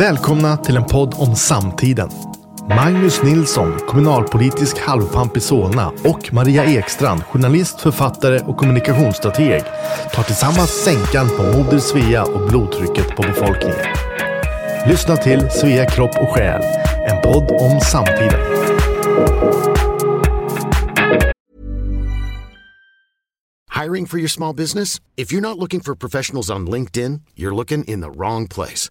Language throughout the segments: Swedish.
Välkomna till en podd om samtiden. Magnus Nilsson, kommunalpolitisk halvpamp i Solna och Maria Ekstrand, journalist, författare och kommunikationsstrateg tar tillsammans sänkan på Moder Svea och blodtrycket på befolkningen. Lyssna till Svea kropp och själ, en podd om samtiden. Hiring for your small business? If you're not looking for professionals on LinkedIn, you're looking in the wrong place.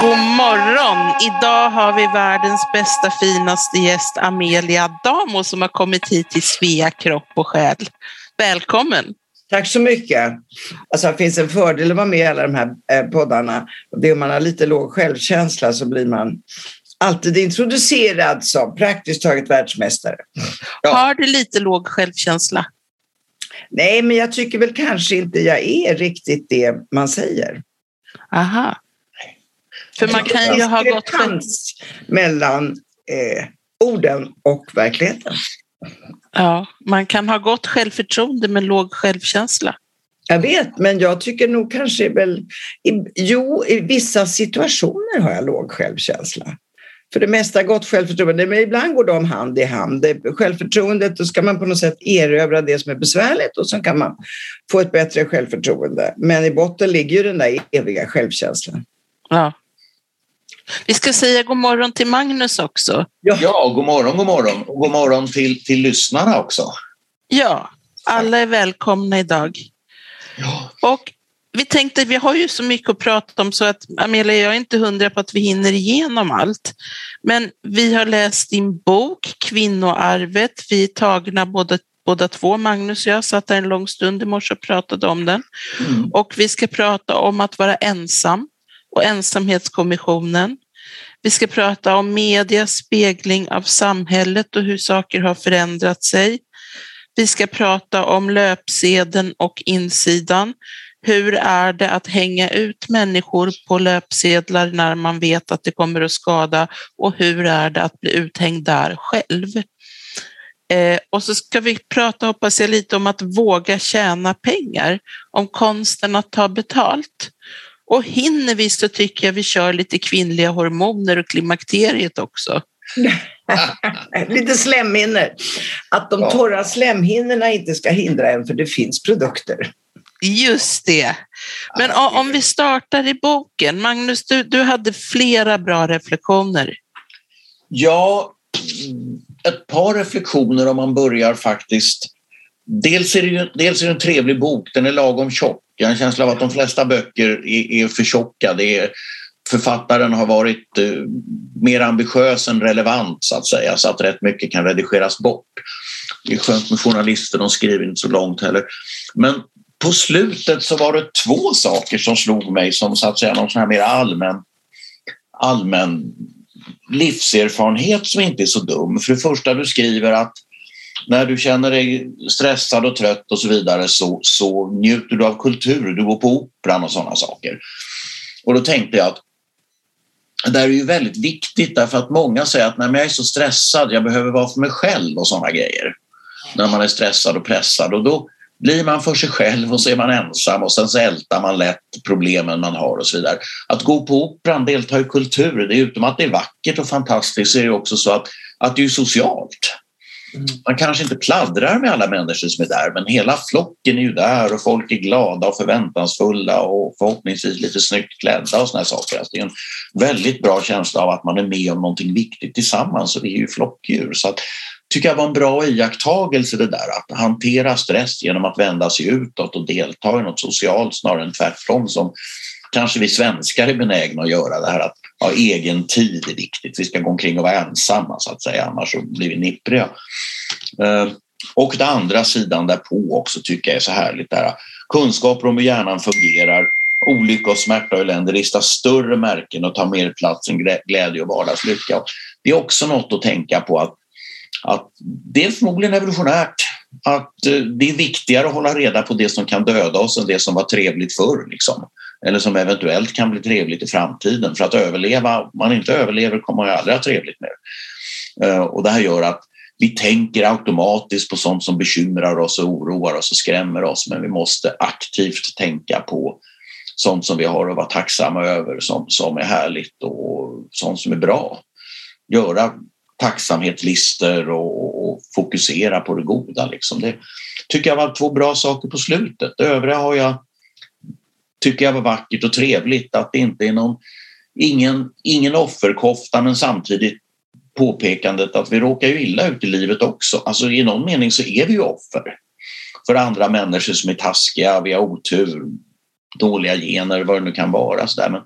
God morgon! Idag har vi världens bästa, finaste gäst Amelia Damo som har kommit hit till Svea kropp och själ. Välkommen! Tack så mycket. Alltså, det finns en fördel att vara med i alla de här eh, poddarna. Det är om man har lite låg självkänsla så blir man alltid introducerad som praktiskt taget världsmästare. Ja. Har du lite låg självkänsla? Nej, men jag tycker väl kanske inte jag är riktigt det man säger. Aha. För man kan ju ha gått... mellan eh, orden och verkligheten. Ja, man kan ha gott självförtroende men låg självkänsla. Jag vet, men jag tycker nog kanske väl... I, jo, i vissa situationer har jag låg självkänsla. För det mesta gott självförtroende, men ibland går de hand i hand. Det, självförtroendet, då ska man på något sätt erövra det som är besvärligt och så kan man få ett bättre självförtroende. Men i botten ligger ju den där eviga självkänslan. Ja. Vi ska säga god morgon till Magnus också. Ja, ja god morgon, god morgon. Och god morgon till, till lyssnarna också. Ja, alla är välkomna idag. Ja. Och vi tänkte, vi har ju så mycket att prata om så att Amelia, jag är inte hundra på att vi hinner igenom allt. Men vi har läst din bok Kvinnoarvet. Vi är tagna båda, båda två, Magnus och jag, satt där en lång stund i morse och pratade om den. Mm. Och vi ska prata om att vara ensam och ensamhetskommissionen. Vi ska prata om medias spegling av samhället och hur saker har förändrat sig. Vi ska prata om löpsedeln och insidan. Hur är det att hänga ut människor på löpsedlar när man vet att det kommer att skada och hur är det att bli uthängd där själv? Eh, och så ska vi prata, hoppas jag, lite om att våga tjäna pengar, om konsten att ta betalt. Och hinner vi så tycker jag vi kör lite kvinnliga hormoner och klimakteriet också. lite slemhinnor. Att de torra slemhinnorna inte ska hindra en för det finns produkter. Just det. Men om vi startar i boken. Magnus, du, du hade flera bra reflektioner. Ja, ett par reflektioner om man börjar faktiskt. Dels är, det ju, dels är det en trevlig bok, den är lagom tjock. Jag har en känsla av att de flesta böcker är, är för tjocka. Det är, författaren har varit eh, mer ambitiös än relevant så att säga så att rätt mycket kan redigeras bort. Det är skönt med journalister, de skriver inte så långt heller. Men på slutet så var det två saker som slog mig som så att säga någon sån här mer allmän, allmän livserfarenhet som inte är så dum. För det första, du skriver att när du känner dig stressad och trött och så vidare så, så njuter du av kultur, du går på operan och sådana saker. Och då tänkte jag att det här är ju väldigt viktigt därför att många säger att när jag är så stressad, jag behöver vara för mig själv och sådana grejer. När man är stressad och pressad och då blir man för sig själv och så är man ensam och sen så ältar man lätt problemen man har och så vidare. Att gå på operan, delta i kultur, det är utom att det är vackert och fantastiskt så är det också så att, att det är socialt. Man kanske inte pladdrar med alla människor som är där men hela flocken är ju där och folk är glada och förväntansfulla och förhoppningsvis lite snyggt klädda och såna saker. Alltså det är en väldigt bra känsla av att man är med om någonting viktigt tillsammans och vi är ju flockdjur. Så att, tycker jag var en bra iakttagelse det där att hantera stress genom att vända sig utåt och delta i något socialt snarare än tvärtom som kanske vi svenskar är benägna att göra det här att ja, egen tid är viktigt. Vi ska gå omkring och vara ensamma så att säga, annars så blir vi nippriga. Eh, och den andra sidan därpå också tycker jag är så härligt där kunskaper om hur hjärnan fungerar olycka och smärta och elände listar större märken och tar mer plats än glädje och vardagslycka. Det är också något att tänka på att, att det är förmodligen evolutionärt att eh, det är viktigare att hålla reda på det som kan döda oss än det som var trevligt förr. Liksom. Eller som eventuellt kan bli trevligt i framtiden. För att överleva, om man inte överlever kommer man ju aldrig ha trevligt mer. Eh, och det här gör att vi tänker automatiskt på sånt som bekymrar oss och oroar oss och skrämmer oss men vi måste aktivt tänka på sånt som vi har att vara tacksamma över, som, som är härligt och sånt som är bra. Göra tacksamhetslistor och, och fokusera på det goda. Liksom. Det tycker jag var två bra saker på slutet. Det övriga har jag, tycker jag var vackert och trevligt att det inte är någon ingen, ingen offerkofta men samtidigt påpekandet att vi råkar ju illa ut i livet också. Alltså i någon mening så är vi ju offer för andra människor som är taskiga, vi har otur, dåliga gener, vad det nu kan vara. Så där. Men,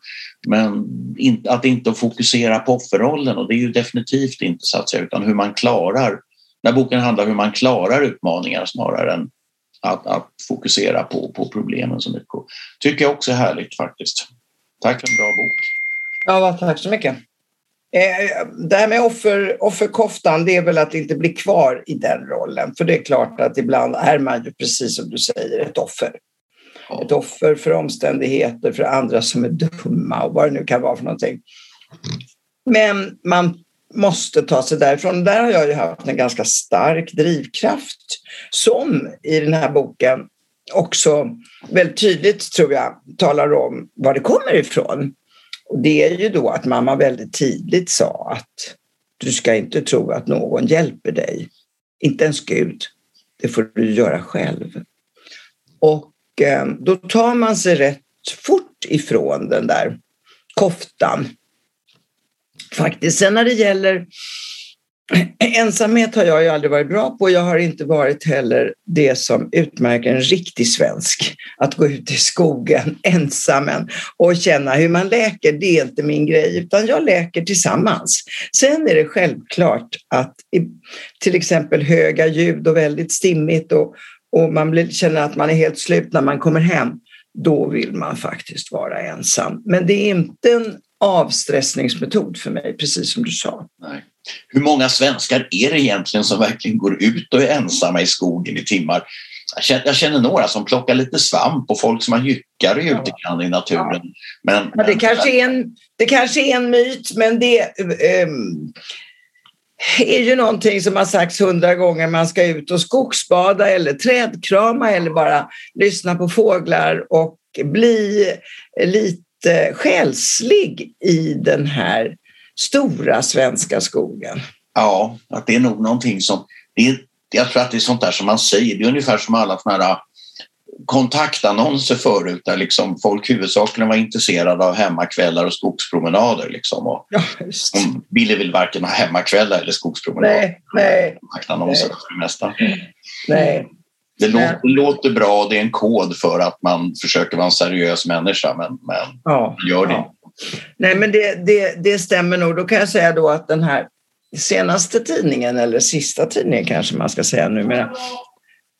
men in, att inte fokusera på offerrollen och det är ju definitivt inte så att säga, utan hur man klarar, när boken handlar om hur man klarar utmaningar snarare än att, att fokusera på, på problemen så mycket. Tycker jag också är härligt faktiskt. Tack för en bra bok. Ja, tack så mycket. Eh, det här med offer, offerkoftan, det är väl att inte bli kvar i den rollen. För det är klart att ibland är man ju precis som du säger ett offer. Ett offer för omständigheter, för andra som är dumma och vad det nu kan vara för någonting. Men man måste ta sig därifrån. Där har jag ju haft en ganska stark drivkraft som i den här boken också väldigt tydligt, tror jag, talar om var det kommer ifrån. Och det är ju då att mamma väldigt tidigt sa att du ska inte tro att någon hjälper dig. Inte ens Gud. Det får du göra själv. Och Eh, då tar man sig rätt fort ifrån den där koftan. Faktiskt. Sen när det gäller Ensamhet har jag ju aldrig varit bra på. Jag har inte varit heller det som utmärker en riktig svensk. Att gå ut i skogen ensam och känna hur man läker, det är inte min grej, utan jag läker tillsammans. Sen är det självklart att till exempel höga ljud och väldigt stimmigt och, och man blir, känner att man är helt slut när man kommer hem, då vill man faktiskt vara ensam. Men det är inte en avstressningsmetod för mig, precis som du sa. Nej. Hur många svenskar är det egentligen som verkligen går ut och är ensamma i skogen i timmar? Jag känner, jag känner några som plockar lite svamp och folk som har gyckar ute ja. i naturen. Men, ja, det, men, kanske är en, det kanske är en myt, men det um, är ju någonting som har sagts hundra gånger. Man ska ut och skogsbada eller trädkrama eller bara lyssna på fåglar och bli lite själslig i den här stora svenska skogen. Ja, att det är nog någonting som... Det är, jag tror att det är sånt där som man säger. Det är ungefär som alla såna här kontaktannonser förut där liksom folk huvudsakligen var intresserade av hemmakvällar och skogspromenader. Liksom. Och ja, de ville väl varken ha hemmakvällar eller skogspromenader. Nej, nej. Kontaktannonser för det mesta. Nej. Det låter, det låter, bra, det är en kod för att man försöker vara en seriös människa men, men ja, gör det ja. Nej, men det, det, det stämmer nog. Då kan jag säga då att den här senaste tidningen, eller sista tidningen kanske man ska säga numera,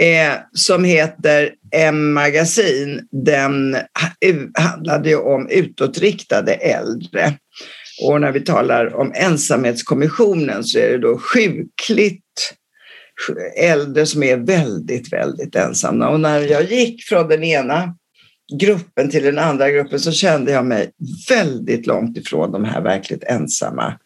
eh, som heter M-magasin, den handlade ju om utåtriktade äldre. Och när vi talar om ensamhetskommissionen så är det då sjukligt äldre som är väldigt, väldigt ensamma. Och när jag gick från den ena gruppen till den andra gruppen så kände jag mig väldigt långt ifrån de här verkligt ensamma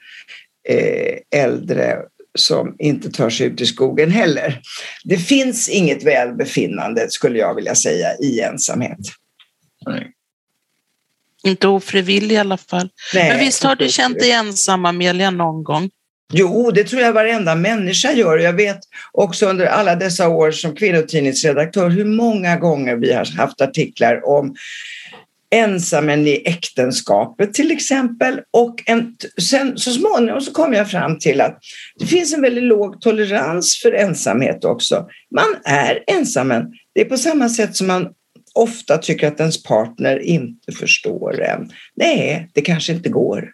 eh, äldre som inte tar sig ut i skogen heller. Det finns inget välbefinnande, skulle jag vilja säga, i ensamhet. Nej. Inte ofrivillig i alla fall. Nej, Men visst har du känt dig ensam, Amelia, någon gång? Jo, det tror jag varenda människa gör. Jag vet också under alla dessa år som kvinnotidningsredaktör hur många gånger vi har haft artiklar om ensammen i äktenskapet till exempel. Och en, sen, så småningom så kom jag fram till att det finns en väldigt låg tolerans för ensamhet också. Man är ensammen. Det är på samma sätt som man ofta tycker att ens partner inte förstår en. Nej, det kanske inte går.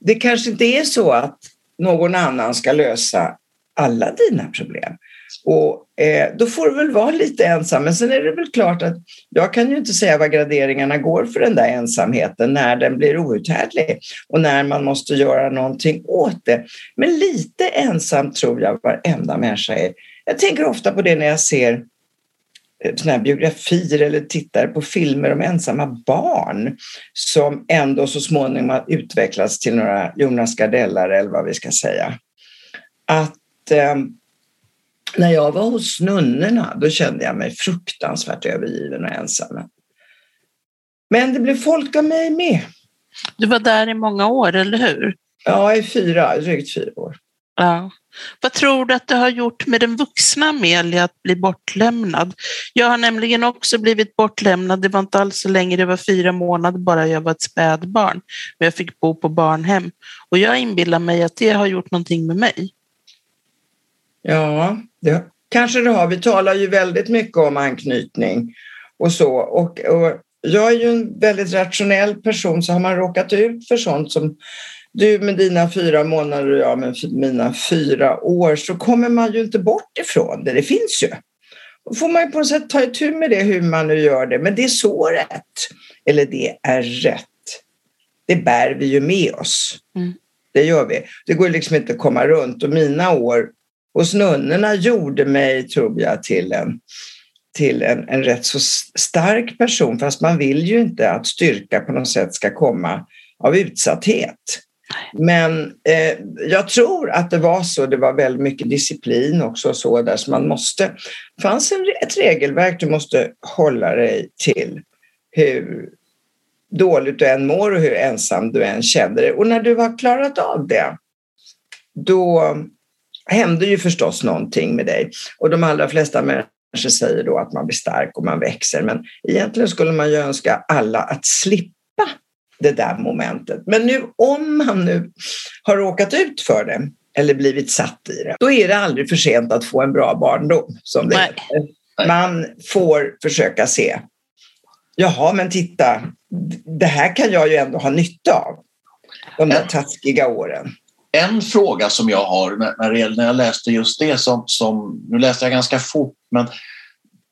Det kanske inte är så att någon annan ska lösa alla dina problem. Och eh, då får du väl vara lite ensam. Men sen är det väl klart att jag kan ju inte säga vad graderingarna går för den där ensamheten när den blir outhärdlig och när man måste göra någonting åt det. Men lite ensam tror jag varenda människa är. Jag tänker ofta på det när jag ser eh, såna här biografier eller tittar på filmer om ensamma barn som ändå så småningom har utvecklats till några Jonas Gardellare eller vad vi ska säga. Att eh, när jag var hos nunnorna då kände jag mig fruktansvärt övergiven och ensam. Men det blev folk av mig med. Du var där i många år, eller hur? Ja, i fyra, drygt fyra år. Ja. Vad tror du att det har gjort med den vuxna Amelia att bli bortlämnad? Jag har nämligen också blivit bortlämnad. Det var inte alls så länge, det var fyra månader bara jag var ett spädbarn. Men jag fick bo på barnhem. Och jag inbillar mig att det har gjort någonting med mig. Ja, det kanske det har. Vi talar ju väldigt mycket om anknytning och så. Och, och jag är ju en väldigt rationell person så har man råkat ut för sånt som du med dina fyra månader och jag med mina fyra år så kommer man ju inte bort ifrån det. Det finns ju. Då får man ju på något sätt ta itu med det hur man nu gör det. Men det är så rätt. Eller det är rätt. Det bär vi ju med oss. Mm. Det gör vi. Det går liksom inte att komma runt. Och mina år hos nunnorna gjorde mig, tror jag, till en till en, en rätt så stark person, fast man vill ju inte att styrka på något sätt ska komma av utsatthet. Men eh, jag tror att det var så, det var väldigt mycket disciplin också så där så man måste, det fanns en, ett regelverk du måste hålla dig till hur dåligt du än mår och hur ensam du än känner dig. Och när du har klarat av det, då händer ju förstås någonting med dig. Och de allra flesta människor säger då att man blir stark och man växer. Men egentligen skulle man ju önska alla att slippa det där momentet. Men nu om man nu har råkat ut för det eller blivit satt i det, då är det aldrig för sent att få en bra barndom. Som det. Man får försöka se, jaha men titta, det här kan jag ju ändå ha nytta av. De där taskiga åren en fråga som jag har när, när jag läste just det som, som, nu läste jag ganska fort, men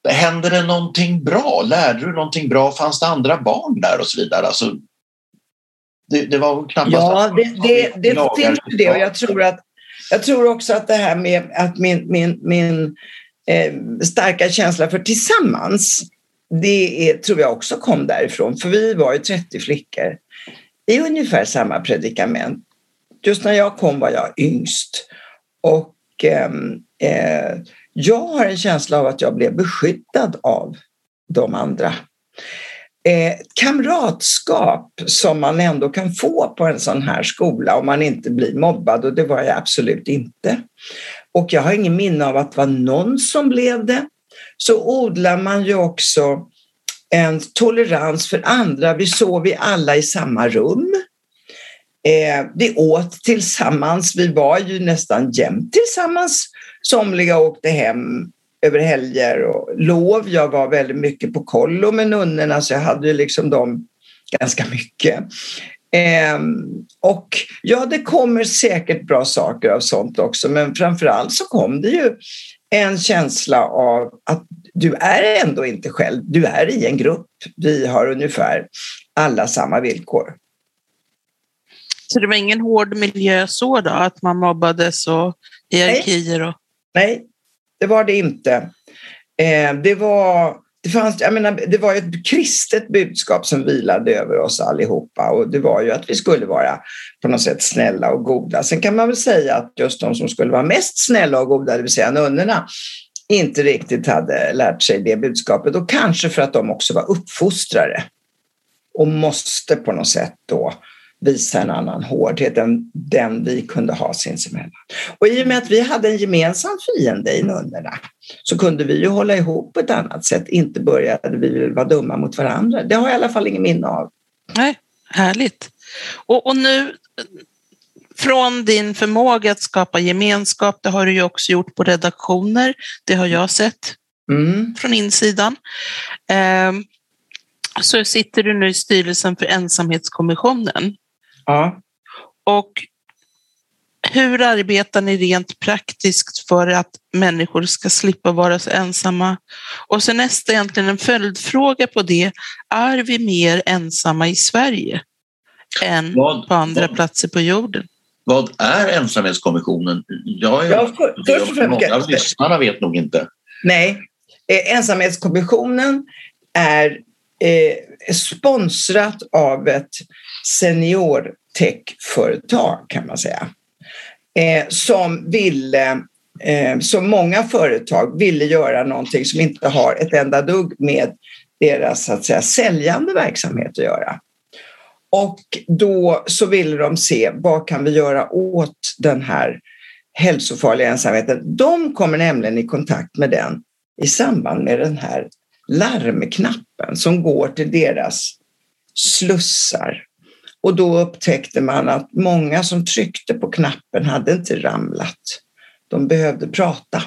hände det någonting bra? Lärde du någonting bra? Fanns det andra barn där och så vidare? Alltså, det, det var knappast... Ja, det, det, det finns det och jag tror, att, jag tror också att det här med att min, min, min eh, starka känsla för tillsammans, det är, tror jag också kom därifrån, för vi var ju 30 flickor i ungefär samma predikament just när jag kom var jag yngst. Och ehm, eh, jag har en känsla av att jag blev beskyddad av de andra. Eh, kamratskap som man ändå kan få på en sån här skola om man inte blir mobbad och det var jag absolut inte. Och jag har ingen minne av att det var någon som blev det. Så odlar man ju också en tolerans för andra. Vi sov vi alla i samma rum. Eh, vi åt tillsammans, vi var ju nästan jämt tillsammans. Somliga åkte hem över helger och lov. Jag var väldigt mycket på kollo med nunnorna så jag hade ju liksom dem ganska mycket. Eh, och ja, det kommer säkert bra saker av sånt också men framförallt så kom det ju en känsla av att du är ändå inte själv, du är i en grupp. Vi har ungefär alla samma villkor. Så det var ingen hård miljö så då, att man mobbades och hierarkier? Och... Nej, det var det inte. Eh, det var det, fanns, jag menar, det var ett kristet budskap som vilade över oss allihopa och det var ju att vi skulle vara på något sätt snälla och goda. Sen kan man väl säga att just de som skulle vara mest snälla och goda, det vill säga nunnorna, inte riktigt hade lärt sig det budskapet och kanske för att de också var uppfostrare och måste på något sätt då visa en annan hårdhet än den vi kunde ha sinsemellan. Och i och med att vi hade en gemensam fiende i nunnorna så kunde vi ju hålla ihop på ett annat sätt. Inte började vi vara dumma mot varandra. Det har jag i alla fall ingen minne av. Nej, härligt. Och, och nu från din förmåga att skapa gemenskap, det har du ju också gjort på redaktioner. Det har jag sett mm. från insidan. Eh, så sitter du nu i styrelsen för ensamhetskommissionen. Ja. Och hur arbetar ni rent praktiskt för att människor ska slippa vara så ensamma? Och sen nästa egentligen en följdfråga på det. Är vi mer ensamma i Sverige än vad, på andra vad, platser på jorden? Vad är ensamhetskommissionen? Jag är, ja, för, först och främst, många av lyssnarna vet nog inte. Nej, eh, ensamhetskommissionen är eh, sponsrat av ett seniortechföretag kan man säga eh, som ville eh, som många företag ville göra någonting som inte har ett enda dugg med deras så att säga, säljande verksamhet att göra. Och då så ville de se vad kan vi göra åt den här hälsofarliga ensamheten. De kommer nämligen i kontakt med den i samband med den här larmknappen som går till deras slussar och då upptäckte man att många som tryckte på knappen hade inte ramlat. De behövde prata.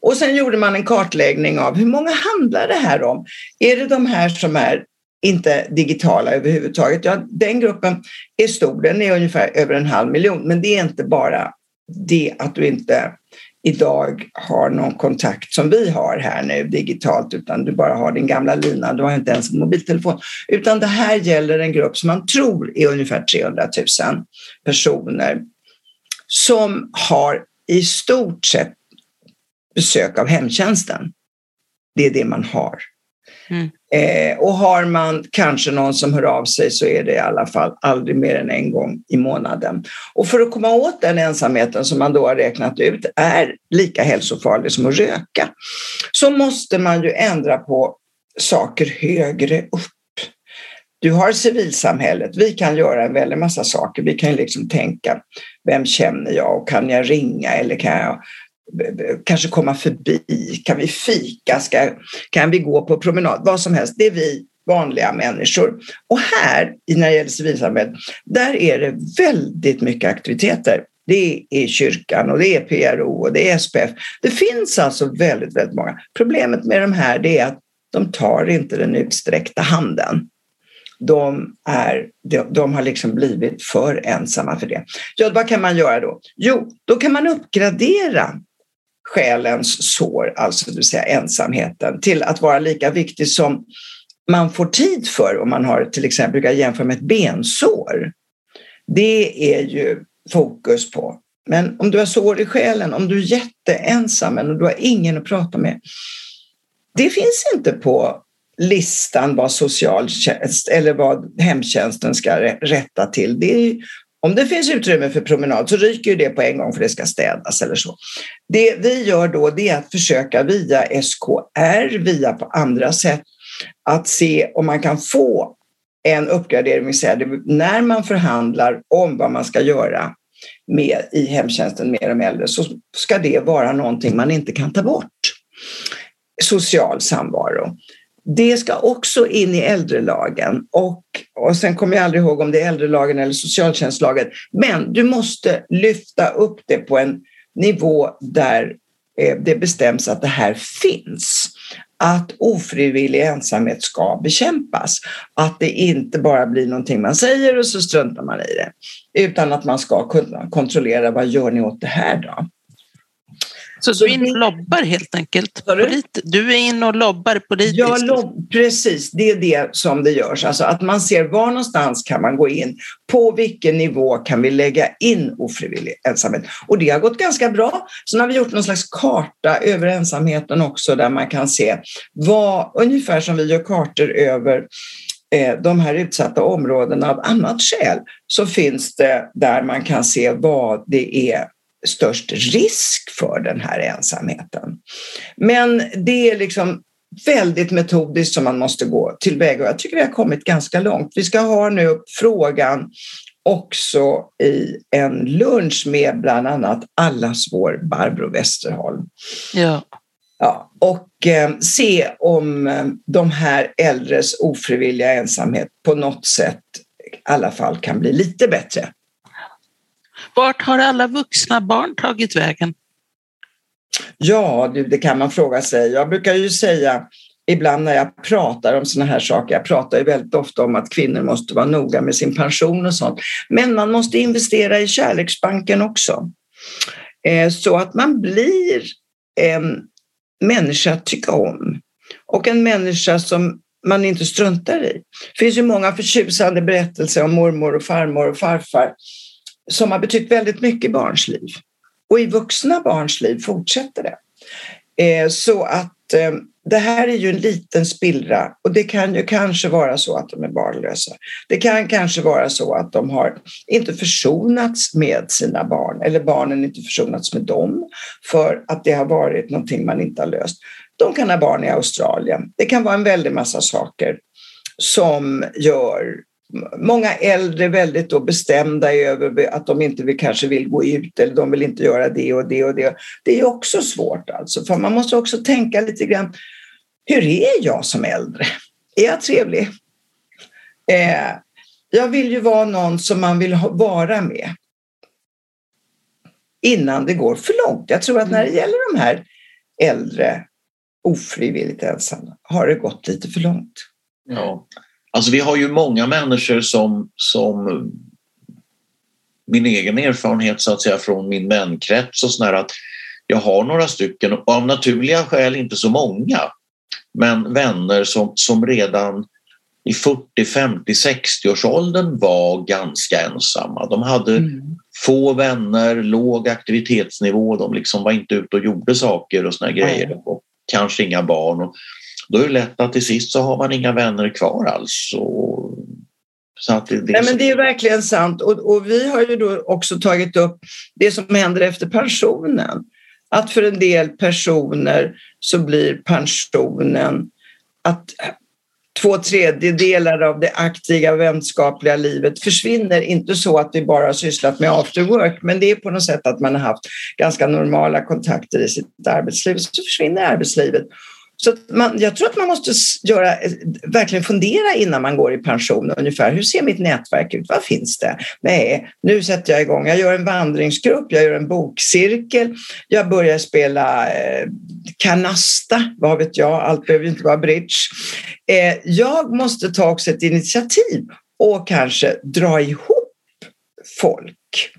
Och sen gjorde man en kartläggning av hur många handlar det här om? Är det de här som är inte digitala överhuvudtaget? Ja, den gruppen är stor, den är ungefär över en halv miljon, men det är inte bara det att du inte idag har någon kontakt som vi har här nu digitalt utan du bara har din gamla lina, du har inte ens en mobiltelefon. Utan det här gäller en grupp som man tror är ungefär 300 000 personer som har i stort sett besök av hemtjänsten. Det är det man har. Mm. Eh, och har man kanske någon som hör av sig så är det i alla fall aldrig mer än en gång i månaden. Och för att komma åt den ensamheten som man då har räknat ut är lika hälsofarlig som att röka så måste man ju ändra på saker högre upp. Du har civilsamhället, vi kan göra en väldig massa saker. Vi kan liksom tänka, vem känner jag och kan jag ringa eller kan jag kanske komma förbi, kan vi fika, ska, kan vi gå på promenad, vad som helst. Det är vi vanliga människor. Och här, när det gäller civilsamhället, där är det väldigt mycket aktiviteter. Det är kyrkan och det är PRO och det är SPF. Det finns alltså väldigt, väldigt många. Problemet med de här är att de tar inte den utsträckta handen. De, är, de, de har liksom blivit för ensamma för det. Ja, vad kan man göra då? Jo, då kan man uppgradera själens sår, alltså det vill säga ensamheten, till att vara lika viktig som man får tid för om man har till exempel, brukar jämföra med ett bensår. Det är ju fokus på. Men om du har sår i själen, om du är jätteensam och du har ingen att prata med. Det finns inte på listan vad socialtjänst eller vad hemtjänsten ska rätta till. Det är om det finns utrymme för promenad så ryker det på en gång för det ska städas eller så. Det vi gör då det är att försöka via SKR, via på andra sätt, att se om man kan få en uppgradering. När man förhandlar om vad man ska göra med, i hemtjänsten med de äldre så ska det vara någonting man inte kan ta bort. Social samvaro. Det ska också in i äldrelagen och, och sen kommer jag aldrig ihåg om det är äldrelagen eller socialtjänstlagen. Men du måste lyfta upp det på en nivå där eh, det bestäms att det här finns. Att ofrivillig ensamhet ska bekämpas. Att det inte bara blir någonting man säger och så struntar man i det. Utan att man ska kunna kontrollera vad gör ni åt det här då? Så, så du är inne och lobbar helt enkelt? Du? du är inne och lobbar politiskt? Ja, lob precis. Det är det som det görs. Alltså att man ser var någonstans kan man gå in. På vilken nivå kan vi lägga in ofrivillig ensamhet? Och det har gått ganska bra. Sen har vi gjort någon slags karta över ensamheten också där man kan se vad, ungefär som vi gör kartor över eh, de här utsatta områdena av annat skäl så finns det där man kan se vad det är störst risk för den här ensamheten. Men det är liksom väldigt metodiskt som man måste gå tillväga och jag tycker vi har kommit ganska långt. Vi ska ha nu upp frågan också i en lunch med bland annat allas vår Barbro Westerholm. Ja. Ja, och eh, se om eh, de här äldres ofrivilliga ensamhet på något sätt i alla fall kan bli lite bättre. Vart har alla vuxna barn tagit vägen? Ja, det kan man fråga sig. Jag brukar ju säga ibland när jag pratar om sådana här saker, jag pratar ju väldigt ofta om att kvinnor måste vara noga med sin pension och sånt, men man måste investera i kärleksbanken också. Eh, så att man blir en människa att tycka om och en människa som man inte struntar i. Det finns ju många förtjusande berättelser om mormor och farmor och farfar som har betytt väldigt mycket i barns liv. Och i vuxna barns liv fortsätter det. Eh, så att eh, det här är ju en liten spillra och det kan ju kanske vara så att de är barnlösa. Det kan kanske vara så att de har inte försonats med sina barn eller barnen inte försonats med dem för att det har varit någonting man inte har löst. De kan ha barn i Australien. Det kan vara en väldig massa saker som gör många äldre väldigt då bestämda över att de inte vill, kanske vill gå ut eller de vill inte göra det och det och det. Det är också svårt alltså, för man måste också tänka lite grann, hur är jag som äldre? Är jag trevlig? Eh, jag vill ju vara någon som man vill vara med innan det går för långt. Jag tror att när det gäller de här äldre ofrivilligt ensamma har det gått lite för långt. Ja. Alltså vi har ju många människor som, som min egen erfarenhet så att säga från min vänkrets och sådär att jag har några stycken, och av naturliga skäl inte så många, men vänner som, som redan i 40, 50, 60 årsåldern var ganska ensamma. De hade mm. få vänner, låg aktivitetsnivå, de liksom var inte ute och gjorde saker och såna grejer. Och kanske inga barn. Och då är det lätt att till sist så har man inga vänner kvar alls. Och, så att det, det, Nej, men det är verkligen sant och, och vi har ju då också tagit upp det som händer efter pensionen. Att för en del personer så blir pensionen att två tredjedelar av det aktiva vänskapliga livet försvinner. Inte så att vi bara har sysslat med after work, men det är på något sätt att man har haft ganska normala kontakter i sitt arbetsliv. Så försvinner arbetslivet så man, jag tror att man måste göra, eh, verkligen fundera innan man går i pension ungefär. Hur ser mitt nätverk ut? Vad finns det? Nej, nu sätter jag igång. Jag gör en vandringsgrupp, jag gör en bokcirkel, jag börjar spela eh, kanasta, vad vet jag, allt behöver ju inte vara bridge. Eh, jag måste ta också ett initiativ och kanske dra ihop folk.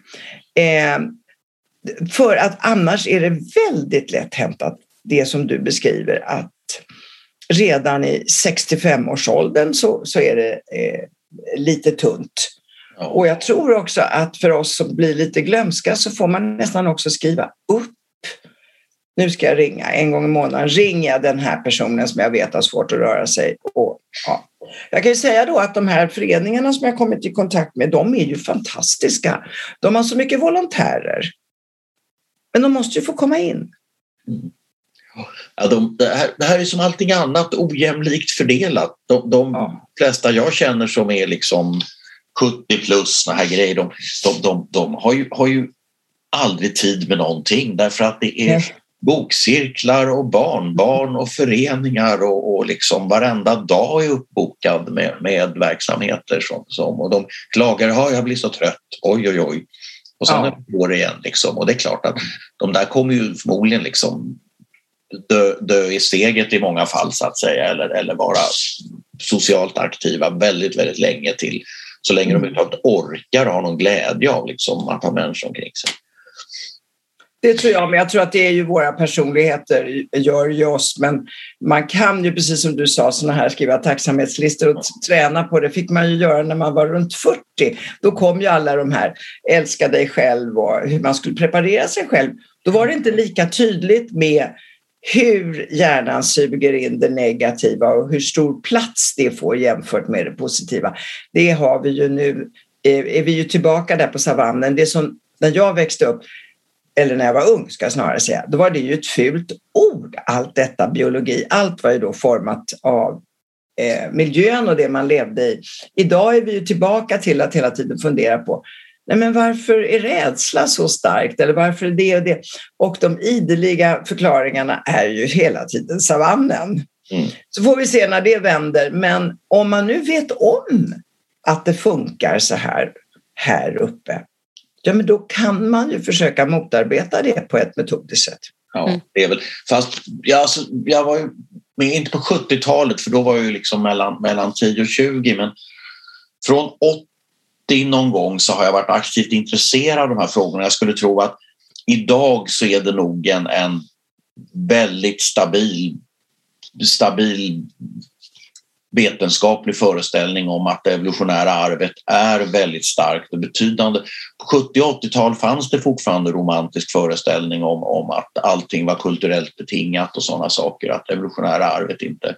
Eh, för att annars är det väldigt lätt hänt att det som du beskriver att redan i 65-årsåldern så, så är det eh, lite tunt. Ja. Och jag tror också att för oss som blir lite glömska så får man nästan också skriva upp. Nu ska jag ringa en gång i månaden. Ringer jag den här personen som jag vet har svårt att röra sig. Och, ja. Jag kan ju säga då att de här föreningarna som jag kommit i kontakt med, de är ju fantastiska. De har så mycket volontärer. Men de måste ju få komma in. Mm. Ja, de, det, här, det, här, är som allting annat ojämlikt fördelat. De, de ja. flesta jag känner som är liksom 70 plus, såna här grejer, de, de, de, har, ju, har ju aldrig tid med någonting därför att det är Nej. bokcirklar och barnbarn och föreningar och, och liksom varenda dag är uppbokad med, med verksamheter som, som och de klagar, ja jag blir så trött, oj oj oj. Och sen ja. går det igen liksom och det är klart att de där kommer ju förmodligen liksom dö, dö i steget i många fall så att säga eller, eller vara socialt aktiva väldigt, väldigt länge till så länge de mm. överhuvudtaget orkar har någon glädje av liksom, att ha människor omkring sig. Det tror jag, men jag tror att det är ju våra personligheter gör ju oss. Men man kan ju, precis som du sa, såna här skriva tacksamhetslistor och träna på det fick man ju göra när man var runt 40. Då kom ju alla de här, älska dig själv och hur man skulle preparera sig själv. Då var det inte lika tydligt med hur hjärnan suger in det negativa och hur stor plats det får jämfört med det positiva. Det har vi ju nu, eh, är vi ju tillbaka där på savannen. Det som när jag växte upp, eller när jag var ung ska jag snarare säga, då var det ju ett fult ord, allt detta biologi. Allt var ju då format av eh, miljön och det man levde i. Idag är vi ju tillbaka till att hela tiden fundera på Nej, men varför är rädsla så starkt? Eller varför är det och det? Och de ideliga förklaringarna är ju hela tiden savannen. Mm. Så får vi se när det vänder. Men om man nu vet om att det funkar så här, här uppe, ja men då kan man ju försöka motarbeta det på ett metodiskt sätt. Ja, det är väl, fast jag, alltså, jag var ju inte på 70-talet för då var jag ju liksom mellan, mellan 10 och 20 men från 90 någon gång så har jag varit aktivt intresserad av de här frågorna. Jag skulle tro att idag så är det nog en, en väldigt stabil, stabil vetenskaplig föreställning om att det evolutionära arvet är väldigt starkt och betydande. På 70 och 80-tal fanns det fortfarande romantisk föreställning om, om att allting var kulturellt betingat och sådana saker, att det evolutionära arvet inte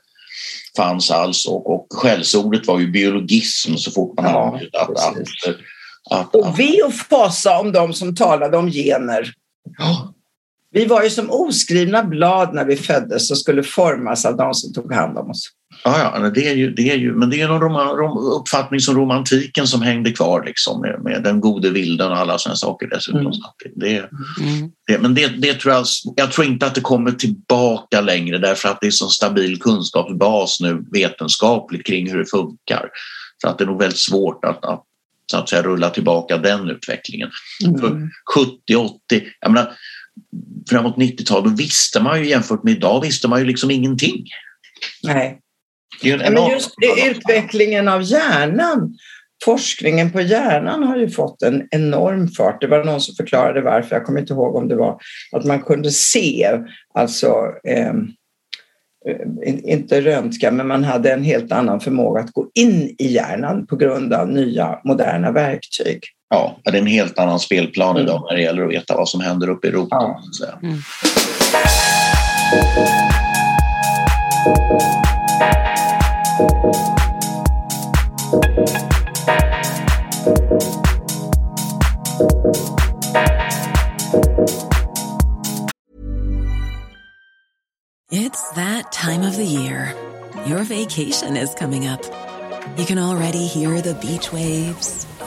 fanns alls och, och skällsordet var ju biologism så fort man ja, hade att, att, att, att, Och ve och fasa om de som talade om gener. Ja. Vi var ju som oskrivna blad när vi föddes och skulle formas av de som tog hand om oss. Ja, ja det är ju, det är ju, men det är någon rom, rom, uppfattning som romantiken som hängde kvar liksom, med, med den gode vilden och alla sådana saker dessutom. Mm. Det, mm. det, men det, det tror jag, jag tror inte att det kommer tillbaka längre därför att det är så stabil kunskapsbas nu vetenskapligt kring hur det funkar. Så att det är nog väldigt svårt att, att så att säga rulla tillbaka den utvecklingen. Mm. För 70, 80, jag menar, framåt 90-talet, då visste man ju jämfört med idag visste man ju liksom ingenting. Nej. Men just utvecklingen av hjärnan, forskningen på hjärnan har ju fått en enorm fart. Det var någon som förklarade varför, jag kommer inte ihåg om det var att man kunde se, alltså ehm, eh, inte röntga, men man hade en helt annan förmåga att gå in i hjärnan på grund av nya moderna verktyg. Ja, det är en helt annan spelplan mm. idag när det gäller att veta vad som händer uppe i roten. Ja. Mm. It's that time of the year. Your vacation is coming up. You can already hear the beach waves,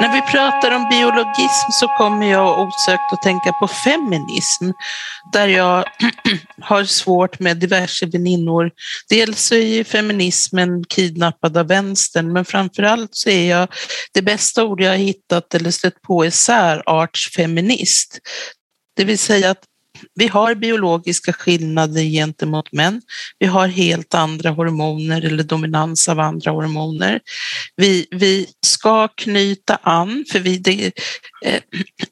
När vi pratar om biologism så kommer jag osökt att tänka på feminism, där jag har svårt med diverse väninnor. Dels så är ju feminismen kidnappad av vänstern, men framför allt så är jag, det bästa ord jag har hittat eller stött på är särartsfeminist. Det vill säga att vi har biologiska skillnader gentemot män. Vi har helt andra hormoner eller dominans av andra hormoner. Vi, vi ska knyta an, för vi, det, eh,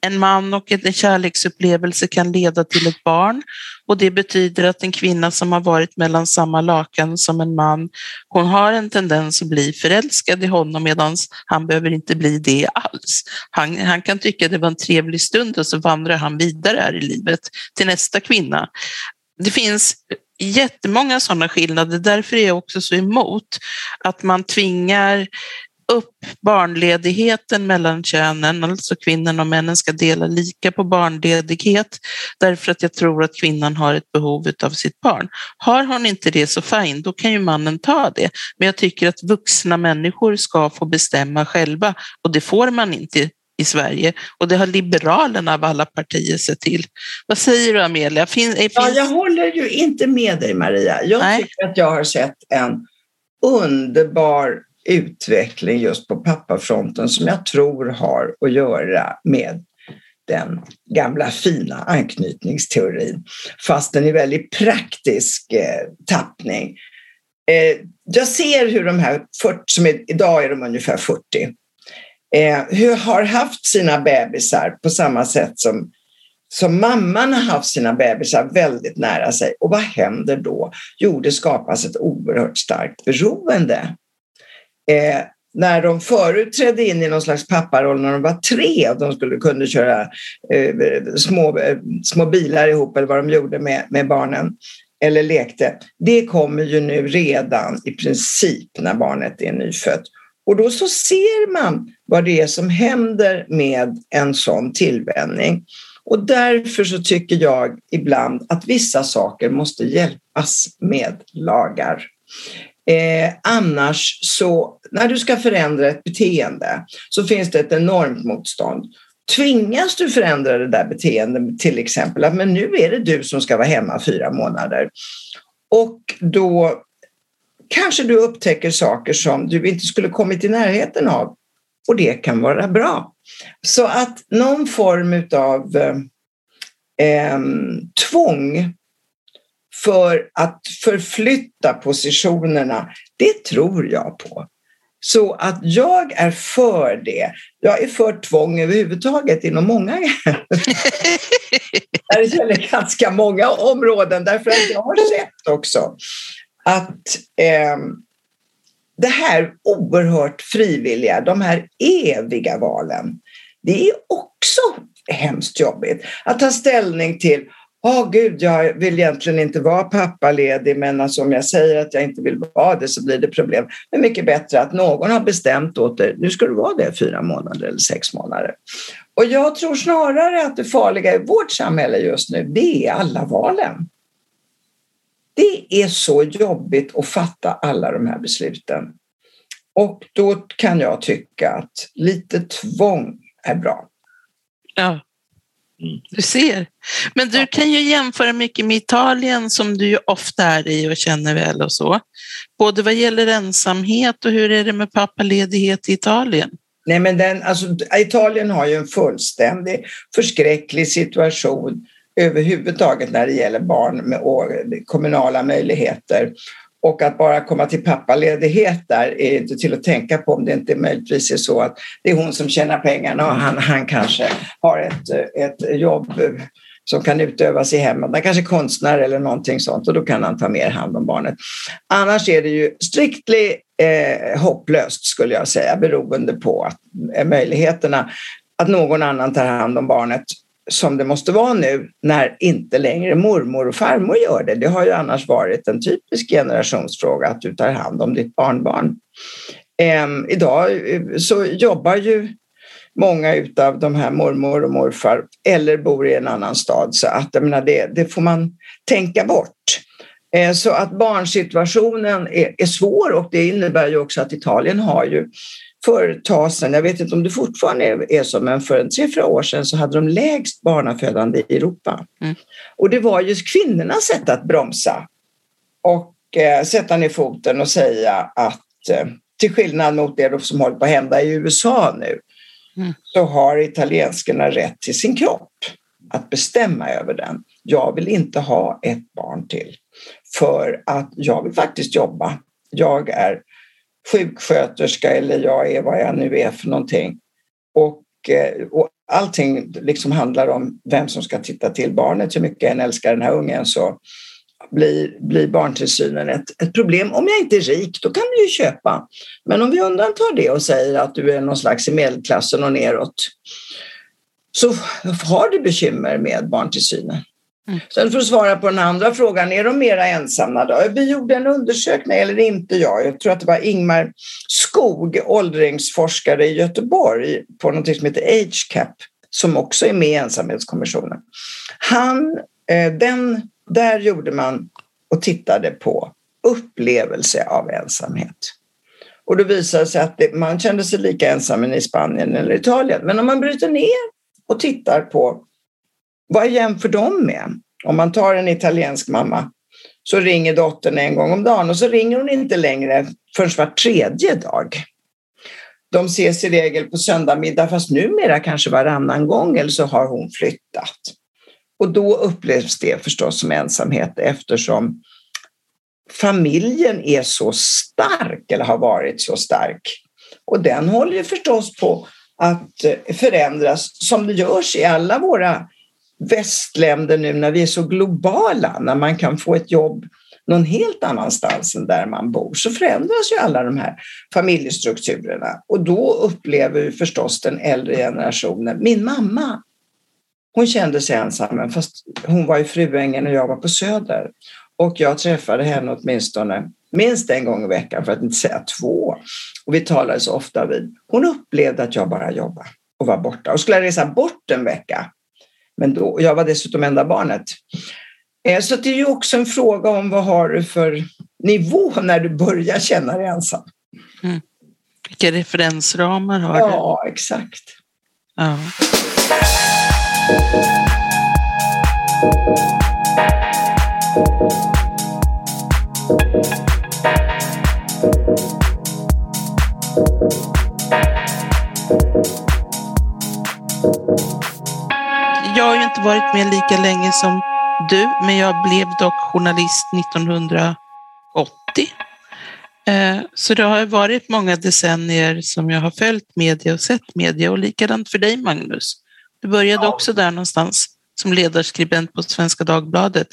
en man och en kärleksupplevelse kan leda till ett barn och det betyder att en kvinna som har varit mellan samma lakan som en man, hon har en tendens att bli förälskad i honom medan han behöver inte bli det alls. Han, han kan tycka det var en trevlig stund och så vandrar han vidare här i livet till nästa kvinna. Det finns jättemånga sådana skillnader. Därför är jag också så emot att man tvingar upp barnledigheten mellan könen, alltså kvinnan och männen ska dela lika på barnledighet, därför att jag tror att kvinnan har ett behov av sitt barn. Har hon inte det så fine, då kan ju mannen ta det. Men jag tycker att vuxna människor ska få bestämma själva och det får man inte i Sverige och det har Liberalerna av alla partier sett till. Vad säger du Amelia? Fin, finns... ja, jag håller ju inte med dig Maria. Jag Nej. tycker att jag har sett en underbar utveckling just på pappafronten som jag tror har att göra med den gamla fina anknytningsteorin, fast den är väldigt praktisk eh, tappning. Eh, jag ser hur de här 40, som är, idag är de ungefär 40, eh, hur har haft sina bebisar på samma sätt som, som mamman har haft sina bebisar väldigt nära sig. Och vad händer då? Jo, det skapas ett oerhört starkt beroende Eh, när de förut trädde in i någon slags papparoll när de var tre och de skulle kunna köra eh, små, eh, små bilar ihop eller vad de gjorde med, med barnen eller lekte. Det kommer ju nu redan i princip när barnet är nyfött. Och då så ser man vad det är som händer med en sån tillvänjning. Och därför så tycker jag ibland att vissa saker måste hjälpas med lagar. Eh, annars så, när du ska förändra ett beteende så finns det ett enormt motstånd. Tvingas du förändra det där beteendet, till exempel att men nu är det du som ska vara hemma fyra månader och då kanske du upptäcker saker som du inte skulle kommit i närheten av och det kan vara bra. Så att någon form av eh, eh, tvång för att förflytta positionerna, det tror jag på. Så att jag är för det. Jag är för tvång överhuvudtaget inom många det gäller ganska många områden därför att jag har sett också att eh, det här oerhört frivilliga, de här eviga valen, det är också hemskt jobbigt. Att ta ställning till Åh oh, gud, jag vill egentligen inte vara pappaledig men alltså, om jag säger att jag inte vill vara det så blir det problem. Men mycket bättre att någon har bestämt åt dig, nu ska du vara det fyra månader eller sex månader. Och jag tror snarare att det farliga i vårt samhälle just nu, det är alla valen. Det är så jobbigt att fatta alla de här besluten. Och då kan jag tycka att lite tvång är bra. Ja. Du ser. Men du kan ju jämföra mycket med Italien som du ju ofta är i och känner väl och så. Både vad gäller ensamhet och hur är det med pappaledighet i Italien? Nej, men den, alltså, Italien har ju en fullständig förskräcklig situation överhuvudtaget när det gäller barn med kommunala möjligheter. Och att bara komma till pappaledighet där är inte till att tänka på om det inte möjligtvis är så att det är hon som tjänar pengarna och han, han kanske har ett, ett jobb som kan utövas i hemmet. Han kanske är konstnär eller någonting sånt och då kan han ta mer hand om barnet. Annars är det ju striktly eh, hopplöst skulle jag säga beroende på att, eh, möjligheterna att någon annan tar hand om barnet som det måste vara nu när inte längre mormor och farmor gör det. Det har ju annars varit en typisk generationsfråga att du tar hand om ditt barnbarn. Ehm, eh, idag så jobbar ju många utav de här mormor och morfar eller bor i en annan stad så att jag menar, det, det får man tänka bort. Eh, så att barnsituationen är, är svår och det innebär ju också att Italien har ju för ett sedan, jag vet inte om det fortfarande är så, men för en tre, fyra år sedan så hade de lägst barnafödande i Europa. Mm. Och det var just kvinnornas sätt att bromsa och eh, sätta ner foten och säga att eh, till skillnad mot det som håller på att hända i USA nu mm. så har italienskorna rätt till sin kropp, att bestämma över den. Jag vill inte ha ett barn till för att jag vill faktiskt jobba. Jag är sjuksköterska eller jag är vad jag nu är för någonting. Och, eh, och allting liksom handlar om vem som ska titta till barnet. Hur mycket en älskar den här ungen så blir, blir barntillsynen ett, ett problem. Om jag inte är rik, då kan du ju köpa. Men om vi undantar det och säger att du är någon slags i medelklassen och neråt så har du bekymmer med barntillsynen. Mm. Sen för att svara på den andra frågan, är de mera ensamma då? Vi gjorde en undersökning, eller inte jag, jag tror att det var Ingmar Skog, åldringsforskare i Göteborg på något som heter AgeCap, som också är med i ensamhetskommissionen. Han, eh, den, där gjorde man och tittade på upplevelse av ensamhet. Och då visade det sig att det, man kände sig lika ensam i Spanien eller Italien. Men om man bryter ner och tittar på vad jämför de med? Om man tar en italiensk mamma så ringer dottern en gång om dagen och så ringer hon inte längre förrän var tredje dag. De ses i regel på söndag fast numera kanske varannan gång eller så har hon flyttat. Och då upplevs det förstås som ensamhet eftersom familjen är så stark eller har varit så stark. Och den håller ju förstås på att förändras som det görs i alla våra västländer nu när vi är så globala, när man kan få ett jobb någon helt annanstans än där man bor så förändras ju alla de här familjestrukturerna. Och då upplever ju förstås den äldre generationen, min mamma, hon kände sig ensam, fast hon var i Fruängen och jag var på Söder. Och jag träffade henne åtminstone minst en gång i veckan, för att inte säga två. Och vi talade så ofta vid. Hon upplevde att jag bara jobbade och var borta. Och skulle jag resa bort en vecka, men då, jag var dessutom enda barnet. Eh, så det är ju också en fråga om vad har du för nivå när du börjar känna dig ensam. Mm. Vilka referensramar har ja, du? Ja, exakt. Ja. Jag har ju inte varit med lika länge som du, men jag blev dock journalist 1980. Eh, så det har varit många decennier som jag har följt media och sett media och likadant för dig Magnus. Du började ja. också där någonstans som ledarskribent på Svenska Dagbladet.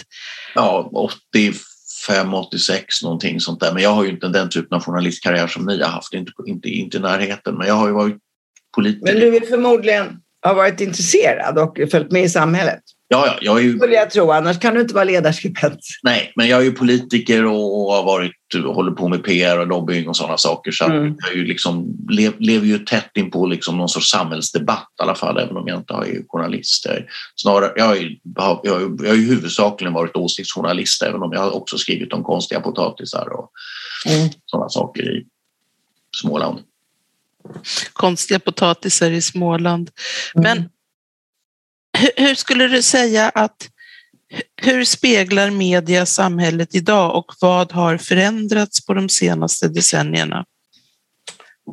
Ja, 85, 86 någonting sånt där. Men jag har ju inte den typen av journalistkarriär som ni har haft, inte, inte, inte i närheten. Men jag har ju varit politiker. Men du är förmodligen har varit intresserad och följt med i samhället? Ja, ja, jag är ju... skulle jag tro, annars kan du inte vara ledarskribent. Nej, men jag är ju politiker och, har varit, håller på med PR och lobbying och sådana saker. Så mm. jag ju liksom, lev, lever ju tätt in på liksom någon sorts samhällsdebatt i alla fall, även om jag inte är journalist. Snarare, jag, har ju, jag, jag har ju huvudsakligen varit åsiktsjournalist, även om jag har också skrivit om konstiga potatisar och mm. sådana saker i Småland konstiga potatisar i Småland. Men mm. hur, hur skulle du säga att hur speglar media samhället idag och vad har förändrats på de senaste decennierna?